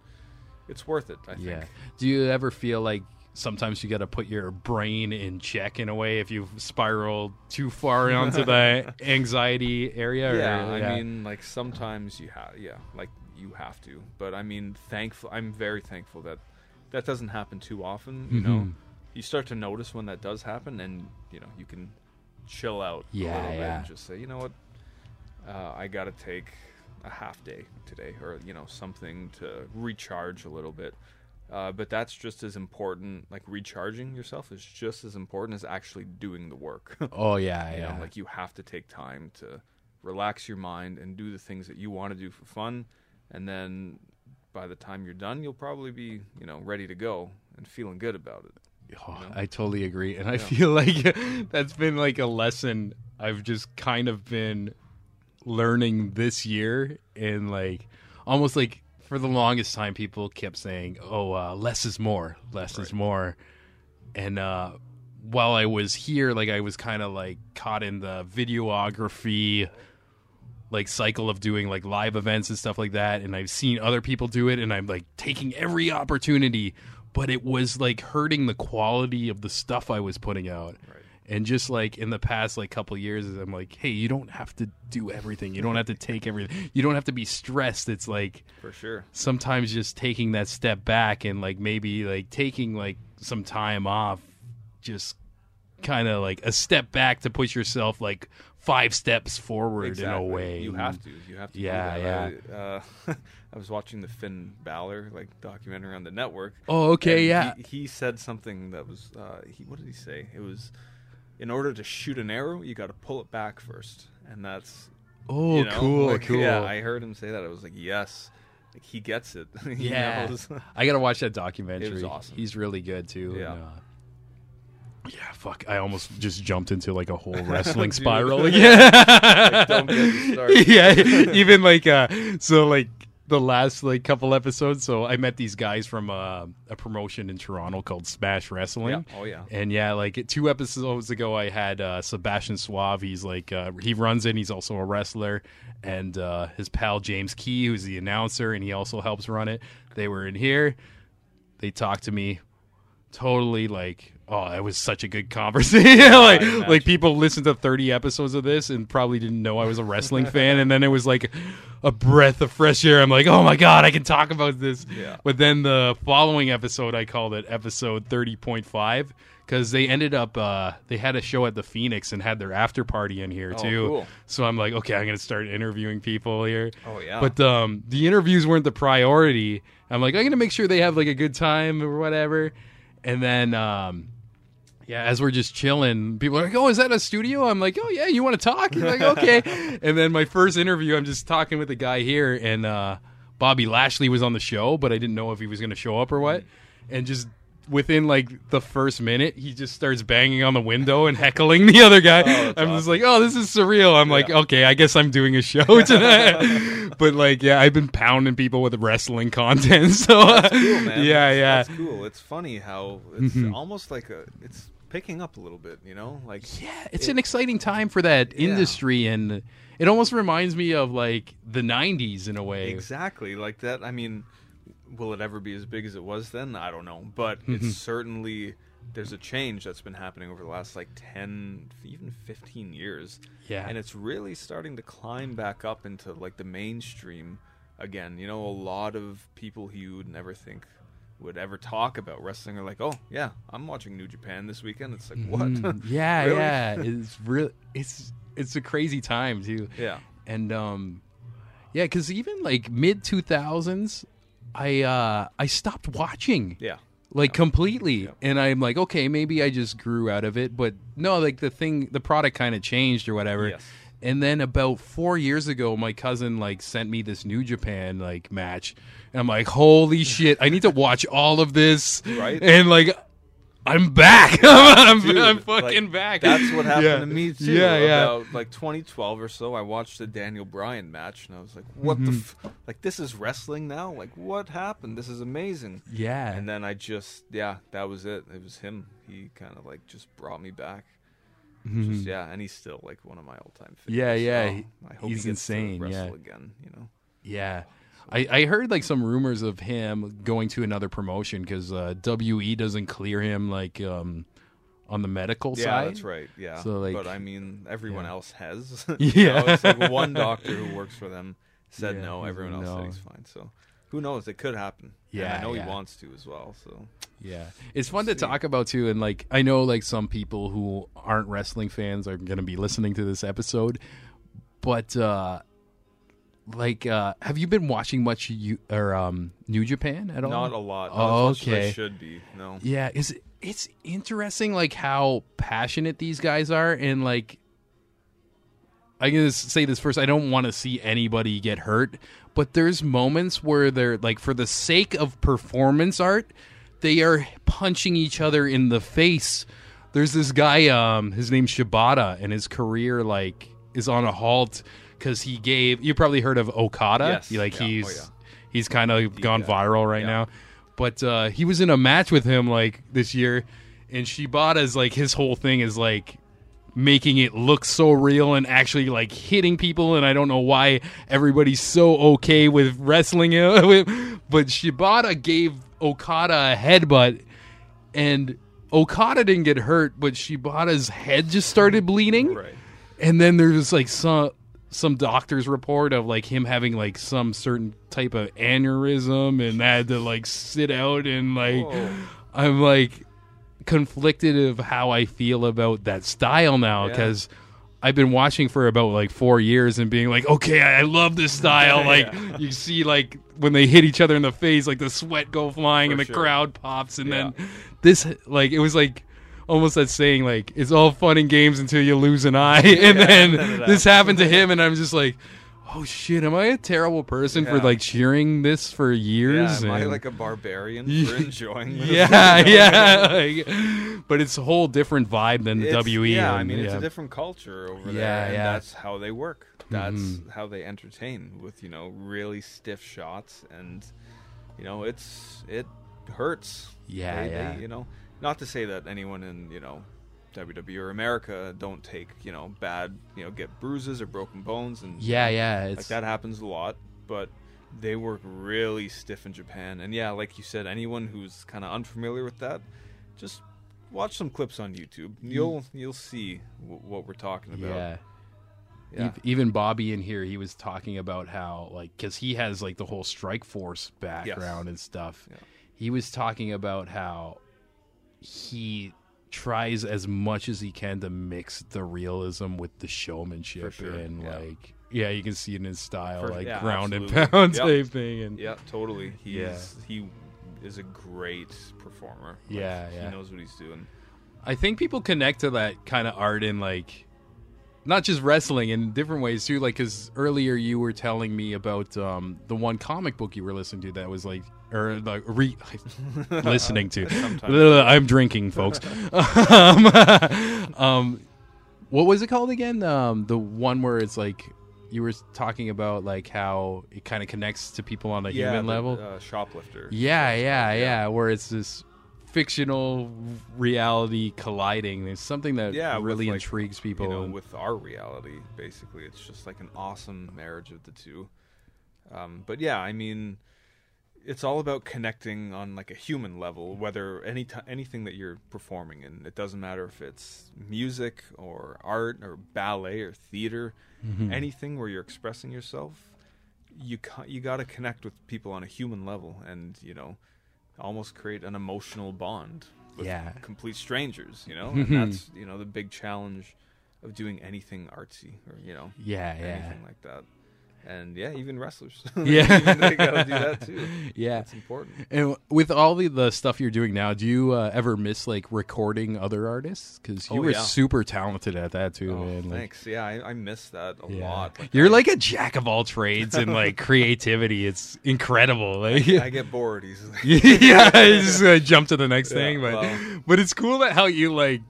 it's worth it. I Yeah. think. Do you ever feel like sometimes you got to put your brain in check in a way if you've spiraled too far onto the anxiety area? or- Yeah, I mean, like sometimes you have, yeah, like you have to. But I mean, thankful. I'm very thankful that that doesn't happen too often. You know, Mhm. you start to notice when that does happen, and you know you can chill out a Yeah, little bit and just say, you know what, uh, I got to take a half day today, or you know something to recharge a little bit. Uh, but that's just as important. Like recharging yourself is just as important as actually doing the work. oh yeah, You yeah. know, like you have to take time to relax your mind and do the things that you want to do for fun, and then by the time you're done, you'll probably be you know ready to go and feeling good about it. Oh, know? I totally agree, and I Yeah. feel like that's been like a lesson I've just kind of been learning this year, and like almost like for the longest time, people kept saying, "Oh, uh, less is more, less is more," and uh, while I was here, like I was kind of like caught in the videography like cycle of doing like live events and stuff like that and I've seen other people do it and I'm like taking every opportunity but it was like hurting the quality of the stuff I was putting out. Right. And just like in the past like couple years I'm like, "Hey, you don't have to do everything. You don't have to take everything. You don't have to be stressed." It's like For sure. sometimes just taking that step back and like maybe like taking like some time off just kind of like a step back to push yourself like five steps forward Exactly. in a way. You have to. You have to. do Yeah. I, uh, I was watching the Finn Balor like documentary on the network. Oh, okay, yeah. He, he said something that was. Uh, he what did he say? It was, in order to shoot an arrow, you got to pull it back first, and that's. Oh, you know, cool, like, cool. Yeah, I heard him say that. I was like, yes, like he gets it. He yeah. knows. I gotta watch that documentary. It was awesome. He's really good too. Yeah. and, uh, yeah, fuck. I almost just jumped into like a whole wrestling spiral. Yeah. don't get me started. yeah, even like uh so like the last like couple episodes so I met these guys from uh, a promotion in Toronto called Smash Wrestling. Yeah. Oh yeah. And yeah, like two episodes ago, I had uh, Sebastian Suave. He's like uh, he runs it. He's also a wrestler, and uh, his pal James Key, who's the announcer, and he also helps run it. They were in here. They talked to me. Totally like, oh, it was such a good conversation. like, like people listened to thirty episodes of this and probably didn't know I was a wrestling fan, and then it was like a breath of fresh air. I'm like, oh my god, I can talk about this. Yeah. But then the following episode, I called it episode 30.5 because they ended up, uh, they had a show at the Phoenix and had their after party in here Oh, too. cool. So I'm like, okay, I'm going to start interviewing people here. Oh yeah. But um, the interviews weren't the priority. I'm like, I'm going to make sure they have like a good time or whatever. And then, um, yeah, as we're just chilling, people are like, "Oh, is that a studio?" I'm like, "Oh yeah, you want to talk?" He's like, "Okay." and then my first interview, I'm just talking with the guy here, and uh, Bobby Lashley was on the show, but I didn't know if he was going to show up or what. And just within like the first minute, he just starts banging on the window and heckling the other guy. that's I'm just like, "Oh, this is surreal." I'm like, "Okay, I guess I'm doing a show tonight." but like, yeah, I've been pounding people with wrestling content, so cool, man. yeah, That's- yeah. That's cool. It's funny how it's Mhm. almost like a. It's picking up a little bit. You know, like Yeah, it's It- an exciting time for that Yeah. industry, and it almost reminds me of like the '90s in a way. Exactly like that. I mean, will it ever be as big as it was then? I don't know, but Mm-hmm. it's certainly there's a change that's been happening over the last like 10 even 15 years Yeah. and it's really starting to climb back up into like the mainstream again you know a lot of people who you would never think would ever talk about wrestling are like oh yeah i'm watching new japan this weekend it's like what Mm, yeah, Really? yeah. It's real. It's it's a crazy time too. yeah and um yeah because even like mid 2000s i uh i stopped watching yeah like completely Yep. and i'm like okay maybe i just grew out of it but no like the thing the product kind of changed or whatever Yes. And then about four years ago my cousin like sent me this new japan like match and i'm like holy shit i need to watch all of this Right. and like i'm back I'm, Dude, I'm like, fucking back That's what happened Yeah. to me too. yeah yeah About like 2012 or so, I watched the Daniel Bryan match, and I was like, "What the? Mm-hmm. F- like this is wrestling now? Like what happened? This is amazing." yeah And then I just, yeah, that was it. It was him. He kind of like just brought me back. Just yeah, and he's still like one of my all-time favorites. Mm-hmm. Yeah, yeah, So I hope he's he insane, yeah. again. You know. Yeah. I, I heard like some rumors of him going to another promotion because uh, WE doesn't clear him like um, on the medical Yeah, side. Yeah, that's right. Yeah, So, like- but I mean, everyone yeah. else has. Yeah. Know, it's like one doctor who works for them said Yeah, no. Everyone else no. said he's fine. So who knows? It could happen. And Yeah, I know he wants to as well. So Yeah, it's fun to talk about too, and like I know like some people who aren't wrestling fans are going to be listening to this episode, but uh like uh have you been watching much you or um New Japan at all? not a lot. Not Oh, okay. should be. No. Yeah, is it's interesting like how passionate these guys are and like I'm gonna say this first. I don't want to see anybody get hurt, but there's moments where they're like, for the sake of performance art, they are punching each other in the face. There's this guy, um, his name's Shibata, and his career like is on a halt because he gave. You probably heard of Okada. Yes. Like Yeah. Oh, he's yeah. he's kind of gone guy. viral right Yeah. now. But uh, he was in a match with him like this year, and Shibata's like his whole thing is like making it look so real and actually like hitting people and I don't know why everybody's so okay with wrestling him but Shibata gave Okada a headbutt and Okada didn't get hurt but Shibata's head just started bleeding Right. and then there's like some some doctor's report of like him having like some certain type of aneurysm and had to like sit out and like Whoa. I'm like conflicted of how I feel about that style now Yeah. because I've been watching for about like four years and being like, okay, I I love this style. Like Yeah. you see, like when they hit each other in the face, like the sweat go flying For and the sure. crowd pops, and Yeah. then this, like, it was like almost that saying, like it's all fun and games until you lose an eye, and Yeah, then none of that. this happened to him, and I'm just like. Oh shit! Am I a terrible person for like cheering this for Yeah. years? Am I like a barbarian for enjoying this? yeah, yeah. Like, but it's a whole different vibe than the It's- WE. Yeah, I and- mean it's a different culture over Yeah, there, and yeah. that's how they work. That's Mhm. how they entertain with you know really stiff shots, and you know it's it hurts. Yeah, They- they, you know, not to say that anyone in you know WWE or America don't take you know bad you know get bruises or broken bones and Yeah, yeah. like that happens a lot, but they work really stiff in Japan. And yeah, like you said, anyone who's kind of unfamiliar with that, just watch some clips on YouTube. You'll you'll see w- what we're talking about. yeah. Yeah. Even Bobby in here, he was talking about how like because he has like the whole Strike Force background and stuff. Yeah. He was talking about how he tries as much as he can to mix the realism with the showmanship sure, and yeah. like yeah, you can see it in his style, For- like yeah, ground and absolutely. pound Yep. type thing. And Yeah, totally. He's Yeah. he is a great performer. Like, Yeah, yeah. He knows what he's doing. I think people connect to that kind of art in like not just wrestling in different ways too. Like, because earlier you were telling me about um, the one comic book you were listening to that was like, or like re- listening to. I'm drinking, folks. um, um, what was it called again? Um, the one where it's like you were talking about like how it kind of connects to people on a yeah, human the, level. Uh, shoplifter. Yeah, yeah, yeah. yeah. Where it's this fictional reality colliding. There's something that Yeah, really like, intrigues people. you know, and- with our reality, basically. It's just like an awesome marriage of the two. Um, but yeah, I mean, it's all about connecting on like a human level whether any ti anything that you're performing in it doesn't matter if it's music or art or ballet or theater Mm-hmm. anything where you're expressing yourself you ca- you got to connect with people on a human level and you know almost create an emotional bond with Yeah. complete strangers you know and that's you know the big challenge of doing anything artsy or you know Yeah, yeah. anything like that and yeah even wrestlers Yeah. Even they gotta do that too Yeah. it's important And with all the, the stuff you're doing now, do you uh, ever miss like recording other artists? Because you Oh, were yeah. super talented at that too, oh, man. Like, thanks yeah I, I miss that a yeah. lot You're I- like a jack of all trades and like creativity. It's incredible. Like, I get bored easily yeah, I just uh, jump to the next Yeah, thing. But well. but it's cool that how you like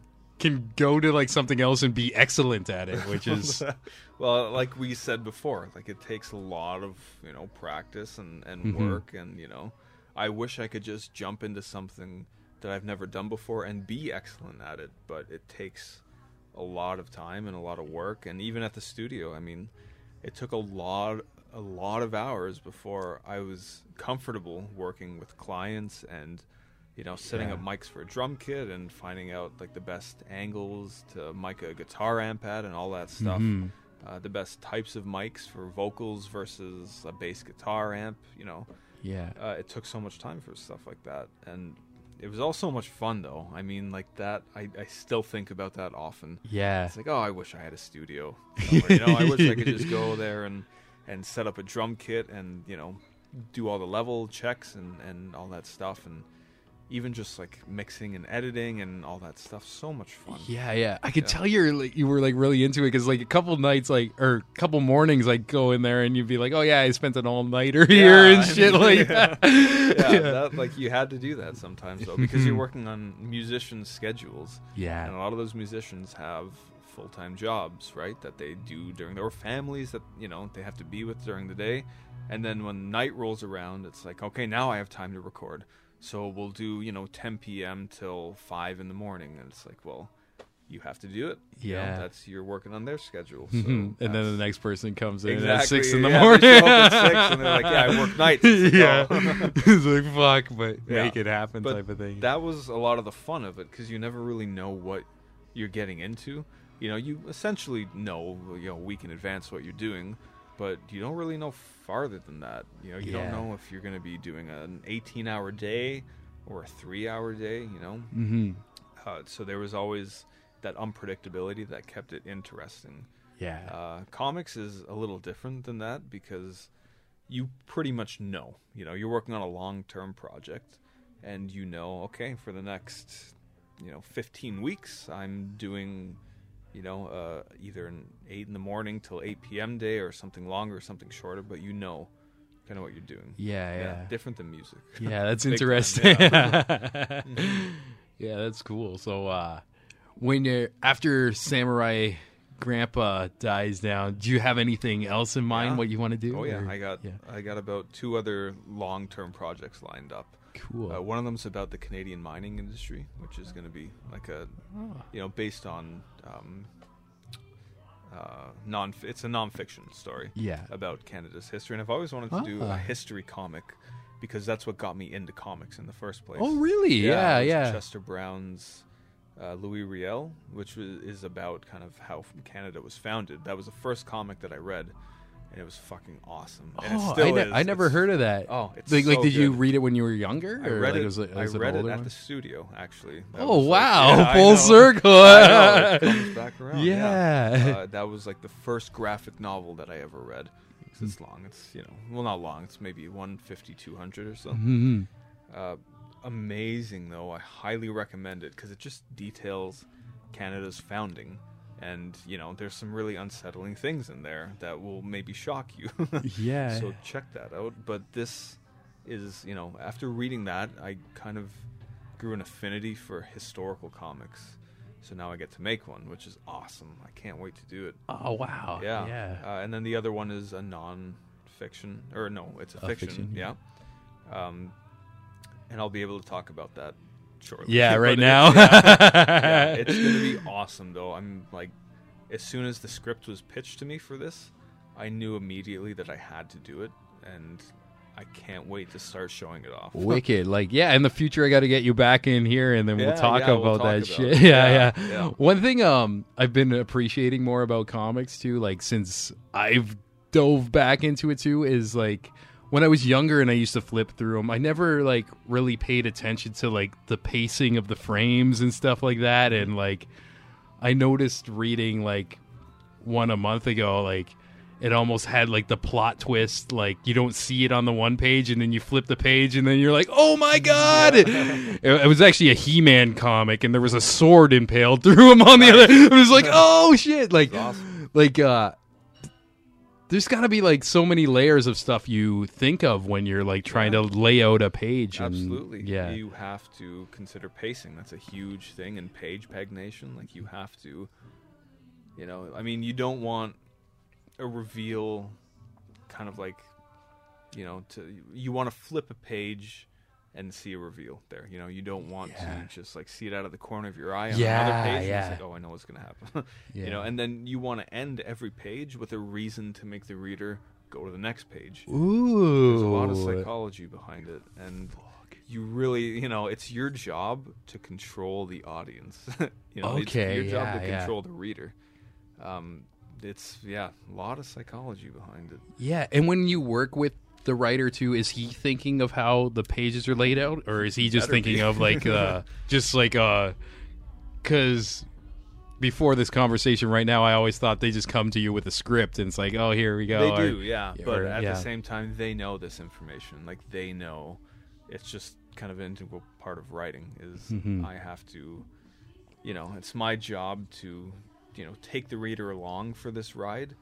can go to like something else and be excellent at it, which is well like we said before like it takes a lot of you know practice and and Mhm. work and you know i wish i could just jump into something that i've never done before and be excellent at it but it takes a lot of time and a lot of work and even at the studio i mean it took a lot a lot of hours before i was comfortable working with clients and you know setting Yeah. up mics for a drum kit and finding out like the best angles to mic a guitar amp at and all that stuff Mhm. uh, the best types of mics for vocals versus a bass guitar amp. You know, yeah. uh, it took so much time for stuff like that, and it was all so much fun though. I mean, like that, I, I still think about that often. Yeah. It's like, oh, I wish I had a studio. you know, I wish I could just go there and and set up a drum kit and you know do all the level checks and and all that stuff and even just like mixing and editing and all that stuff. So much fun. Yeah, yeah. I could Yeah. tell you're like you were like really into it because like a couple nights like or a couple mornings like go in there and you'd be like, oh yeah, I spent an all nighter here and I shit mean, like yeah. that. yeah, yeah. That, like you had to do that sometimes though because you're working on musicians' schedules, yeah and a lot of those musicians have full-time jobs, right? That they do during their families that you know they have to be with during the day, and then when night rolls around, it's like okay, now I have time to record, so we'll do you know 10 p.m. till five in the morning, and it's like well. You have to do it. You know, Yeah. that's you're working on their schedule. So and then the next person comes in exactly at six in the yeah, morning. They at six and they're like, "Yeah, I work nights." It's like, yeah, "Oh." it's like fuck, but Yeah. make it happen But type of thing. that was a lot of the fun of it because you never really know what you're getting into. You know, you essentially know, you know, a week in advance what you're doing, but you don't really know farther than that. You know, you Yeah. don't know if you're going to be doing an 18-hour day or a three-hour day. You know, mm-hmm. uh, so there was always that unpredictability that kept it interesting. Yeah, Uh, comics is a little different than that because you pretty much know. You know, you're working on a long term project and you know, okay, for the next, you know, 15 weeks, I'm doing, you know, uh, either an 8 in the morning till 8 p.m. day or something longer or something shorter, but you know kind of what you're doing. yeah, yeah. Different than music. Yeah, that's interesting. yeah. yeah. that's cool. So uh when you're after Samurai Grandpa dies down, do you have anything else in mind Yeah. what you want to do? Oh yeah, or- I got yeah. I got about two other long-term projects lined up. Cool. Uh, one of them's about the Canadian mining industry, which is going to be like a, Oh. you know, based on um, uh, non. It's a non-fiction story yeah. about Canada's history, and I've always wanted to do Ah. a history comic because that's what got me into comics in the first place. Oh really? Yeah, was yeah. Chester Brown's uh, Louis Riel, which was, is about kind of how Canada was founded. That was the first comic that I read, and it was fucking awesome. And it Oh, still I, ne-. I never It's- heard of that. Oh, it's like, like so did you read it when you were younger? I read like it. was it, I was an read it older at one? the studio. Actually. That Oh like- wow, Yeah, full circle. I it comes back around. Yeah. Yeah. Uh, that was like the first graphic novel that I ever read. 'Cause It's long. It's you know, well, not long. It's maybe 150, 200 or so. Mhm. Uh, amazing though. I highly recommend it because it just details Canada's founding. And you know, there's some really unsettling things in there that will maybe shock you. Yeah. So check that out. But this is, you know, after reading that, I kind of grew an affinity for historical comics. So now I get to make one, which is awesome. I can't wait to do it. oh wow. yeah. Yeah. Uh, and then the other one is a non-fiction, or no, it's a, A fiction. fiction, yeah. Um, and I'll be able to talk about that shortly. Yeah, right now. yeah. Yeah, it's gonna be awesome though. I'm like, as soon as the script was pitched to me for this, I knew immediately that I had to do it, and I can't wait to start showing it off. Wicked. Like, yeah, in the future I got to get you back in here and then we'll talk yeah, about we'll that talk shit. about it. Yeah, yeah, Yeah, yeah. One thing um I've been appreciating more about comics too, like since I've dove back into it too is like when I was younger and I used to flip through them, I never like really paid attention to like the pacing of the frames and stuff like that. And like I noticed reading like one a month ago like it almost had like the plot twist like you don't see it on the one page and then you flip the page and then you're like oh my god! It, it was actually a he-man comic and there was a sword impaled through him on the other. It was like oh shit! Like awesome. like uh there's got to be like so many layers of stuff you think of when you're like trying to lay out a page and- Absolutely. yeah You have to consider pacing. That's a huge thing in pagination. Like you have to you know, I mean you don't want a reveal kind of like you know, to you want to flip a page and see a reveal there. You know, you don't want Yeah. to just like see it out of the corner of your eye on Yeah, another page. And yeah. it's like, oh, I know what's going to happen. Yeah. You know, and then you want to end every page with a reason to make the reader go to the next page. ooh There's a lot of psychology behind it, and you really, you know, it's your job to control the audience. you know, Okay, it's your job yeah, to yeah. control the reader. Um, it's yeah, a lot of psychology behind it. Yeah, and when you work with the writer too, is he thinking of how the pages are laid out, or is he just Better thinking be. of like, uh, just like, uh, because before this conversation right now, I always thought they just come to you with a script and it's like, oh, here we go. They or- do, yeah, yeah, but or- at yeah. the same time, they know this information. Like they know, it's just kind of an integral part of writing. Is Mhm. I have to, you know, it's my job to, you know, take the reader along for this ride.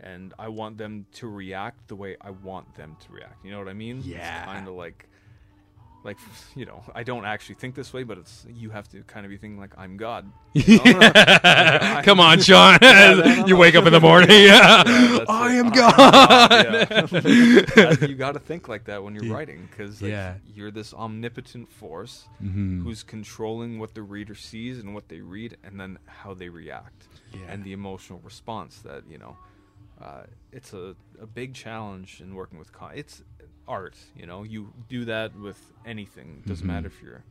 And I want them to react the way I want them to react. You know what I mean? Yeah. Kind of like, like you know, I don't actually think this way, but it's you have to kind of be thinking like I'm God. you know? Come on, Shawn. you wake up in the morning. Yeah. that's I am God. Yeah. you got to think like that when you're writing because like, Yeah. you're this omnipotent force Mhm. who's controlling what the reader sees and what they read and then how they react Yeah. and the emotional response that you know uh, it's a, a big challenge in working with con- it's art you know you do that with anything it doesn't Mhm. matter if you're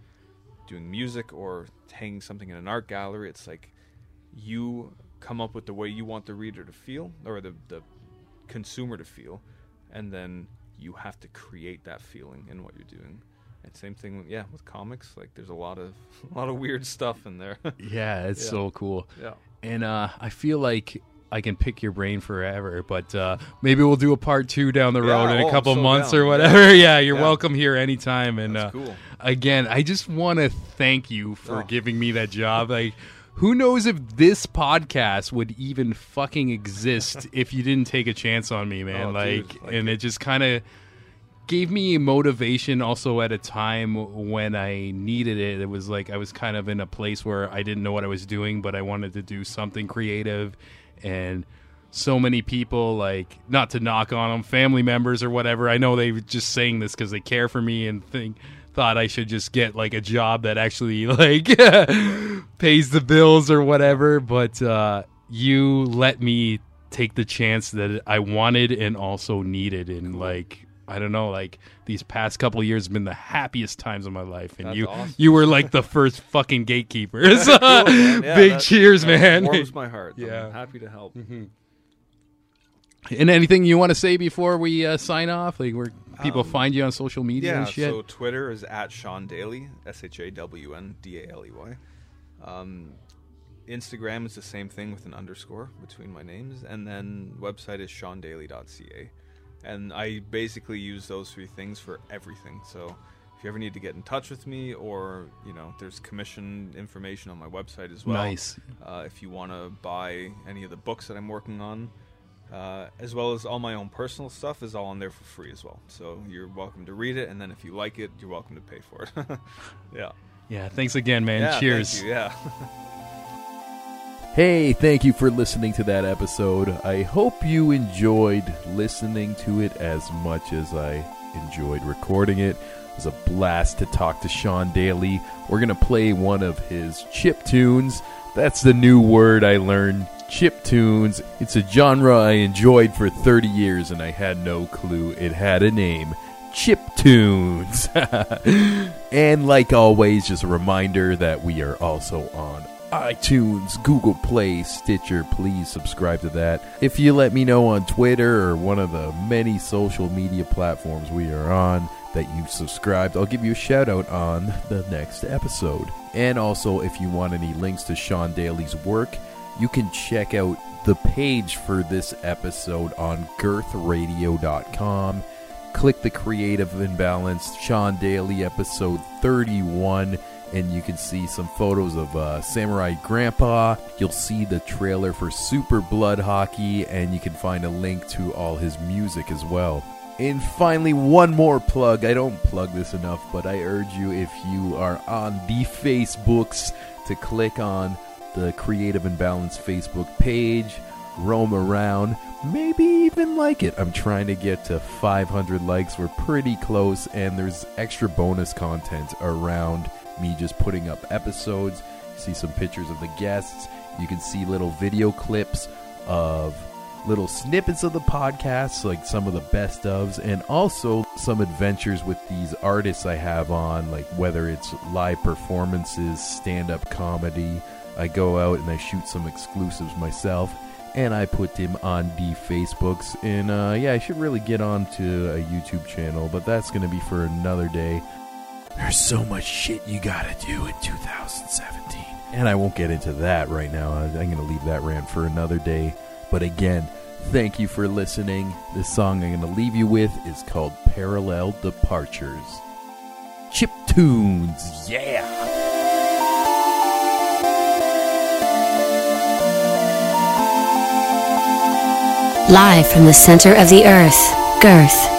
doing music or hanging something in an art gallery it's like you come up with the way you want the reader to feel or the, the consumer to feel and then you have to create that feeling in what you're doing and same thing with, yeah with comics like there's a lot of a lot of weird stuff in there yeah, it's Yeah. so cool. yeah And uh, I feel like I can pick your brain forever, but uh, maybe we'll do a part two down the Yeah, road in oh, a couple so months down. or Yeah. whatever. Yeah, you're Yeah. welcome here anytime. And uh, cool again, I just want to thank you for Oh. giving me that job. Like, who knows if this podcast would even fucking exist if you didn't take a chance on me, man? Oh, like, dude, like and it- it just kind of gave me motivation also at a time when I needed it. It was like I was kind of in a place where I didn't know what I was doing, but I wanted to do something creative and so many people like not to knock on them family members or whatever i know they were just saying this because they care for me and think thought i should just get like a job that actually like pays the bills or whatever but uh you let me take the chance that i wanted and also needed and like i don't know like these past couple of years have been the happiest times of my life and That's you awesome. you were like the first fucking gatekeepers Cool. Yeah, big cheers that man warms my heart Yeah. i'm happy to help And anything you want to say before we uh, sign off? Like where people Um, find you on social media Yeah, and shit? so Twitter is at Shawn Daley, S H A W N D A L E Y. Um, Instagram is the same thing with an underscore between my names, and then website is shawndaley.ca. And I basically use those three things for everything. So if you ever need to get in touch with me, or you know, there's commission information on my website as well. Nice. Uh, if you want to buy any of the books that I'm working on, uh, as well as all my own personal stuff, is all on there for free as well. So you're welcome to read it, and then if you like it, you're welcome to pay for it. yeah. Yeah, thanks again, man. yeah. Cheers. Thank you. Yeah. Hey, thank you for listening to that episode. I hope you enjoyed listening to it as much as I enjoyed recording it. It was a blast to talk to Shawn Daley. We're going to play one of his chip tunes. That's the new word I learned chip tunes. It's a genre I enjoyed for 30 years and I had no clue it had a name. Chip Tunes. and like always, just a reminder that we are also on iTunes, Google Play, Stitcher. Please subscribe to that. If you let me know on Twitter or one of the many social media platforms we are on that you've subscribed, I'll give you a shout out on the next episode. And also, if you want any links to Shawn Daley's work, you can check out the page for this episode on girthradio.com. Click the Creative Imbalance Shawn Daley episode 31 and you can see some photos of uh, Samurai Grandpa. You'll see the trailer for Super Blood Hockey, and you can find a link to all his music as well. And finally, one more plug. I don't plug this enough, but I urge you, if you are on the Facebooks, to click on the Creative and Facebook page, roam around, maybe even like it. I'm trying to get to 500 likes. We're pretty close, and there's extra bonus content around me just putting up episodes. See some pictures of the guests. You can see little video clips of little snippets of the podcasts, like some of the best ofs, and also some adventures with these artists I have on, like whether it's live performances, stand up comedy. I go out and I shoot some exclusives myself, and I put them on the Facebooks. And uh, yeah, I should really get on to a YouTube channel, but that's going to be for another day. There's so much shit you gotta do in 2017. And I won't get into that right now. I'm going to leave that rant for another day. But again, thank you for listening. This song I'm going to leave you with is called Parallel Departures. Chip Tunes, yeah! Live from the center of the earth, Girth.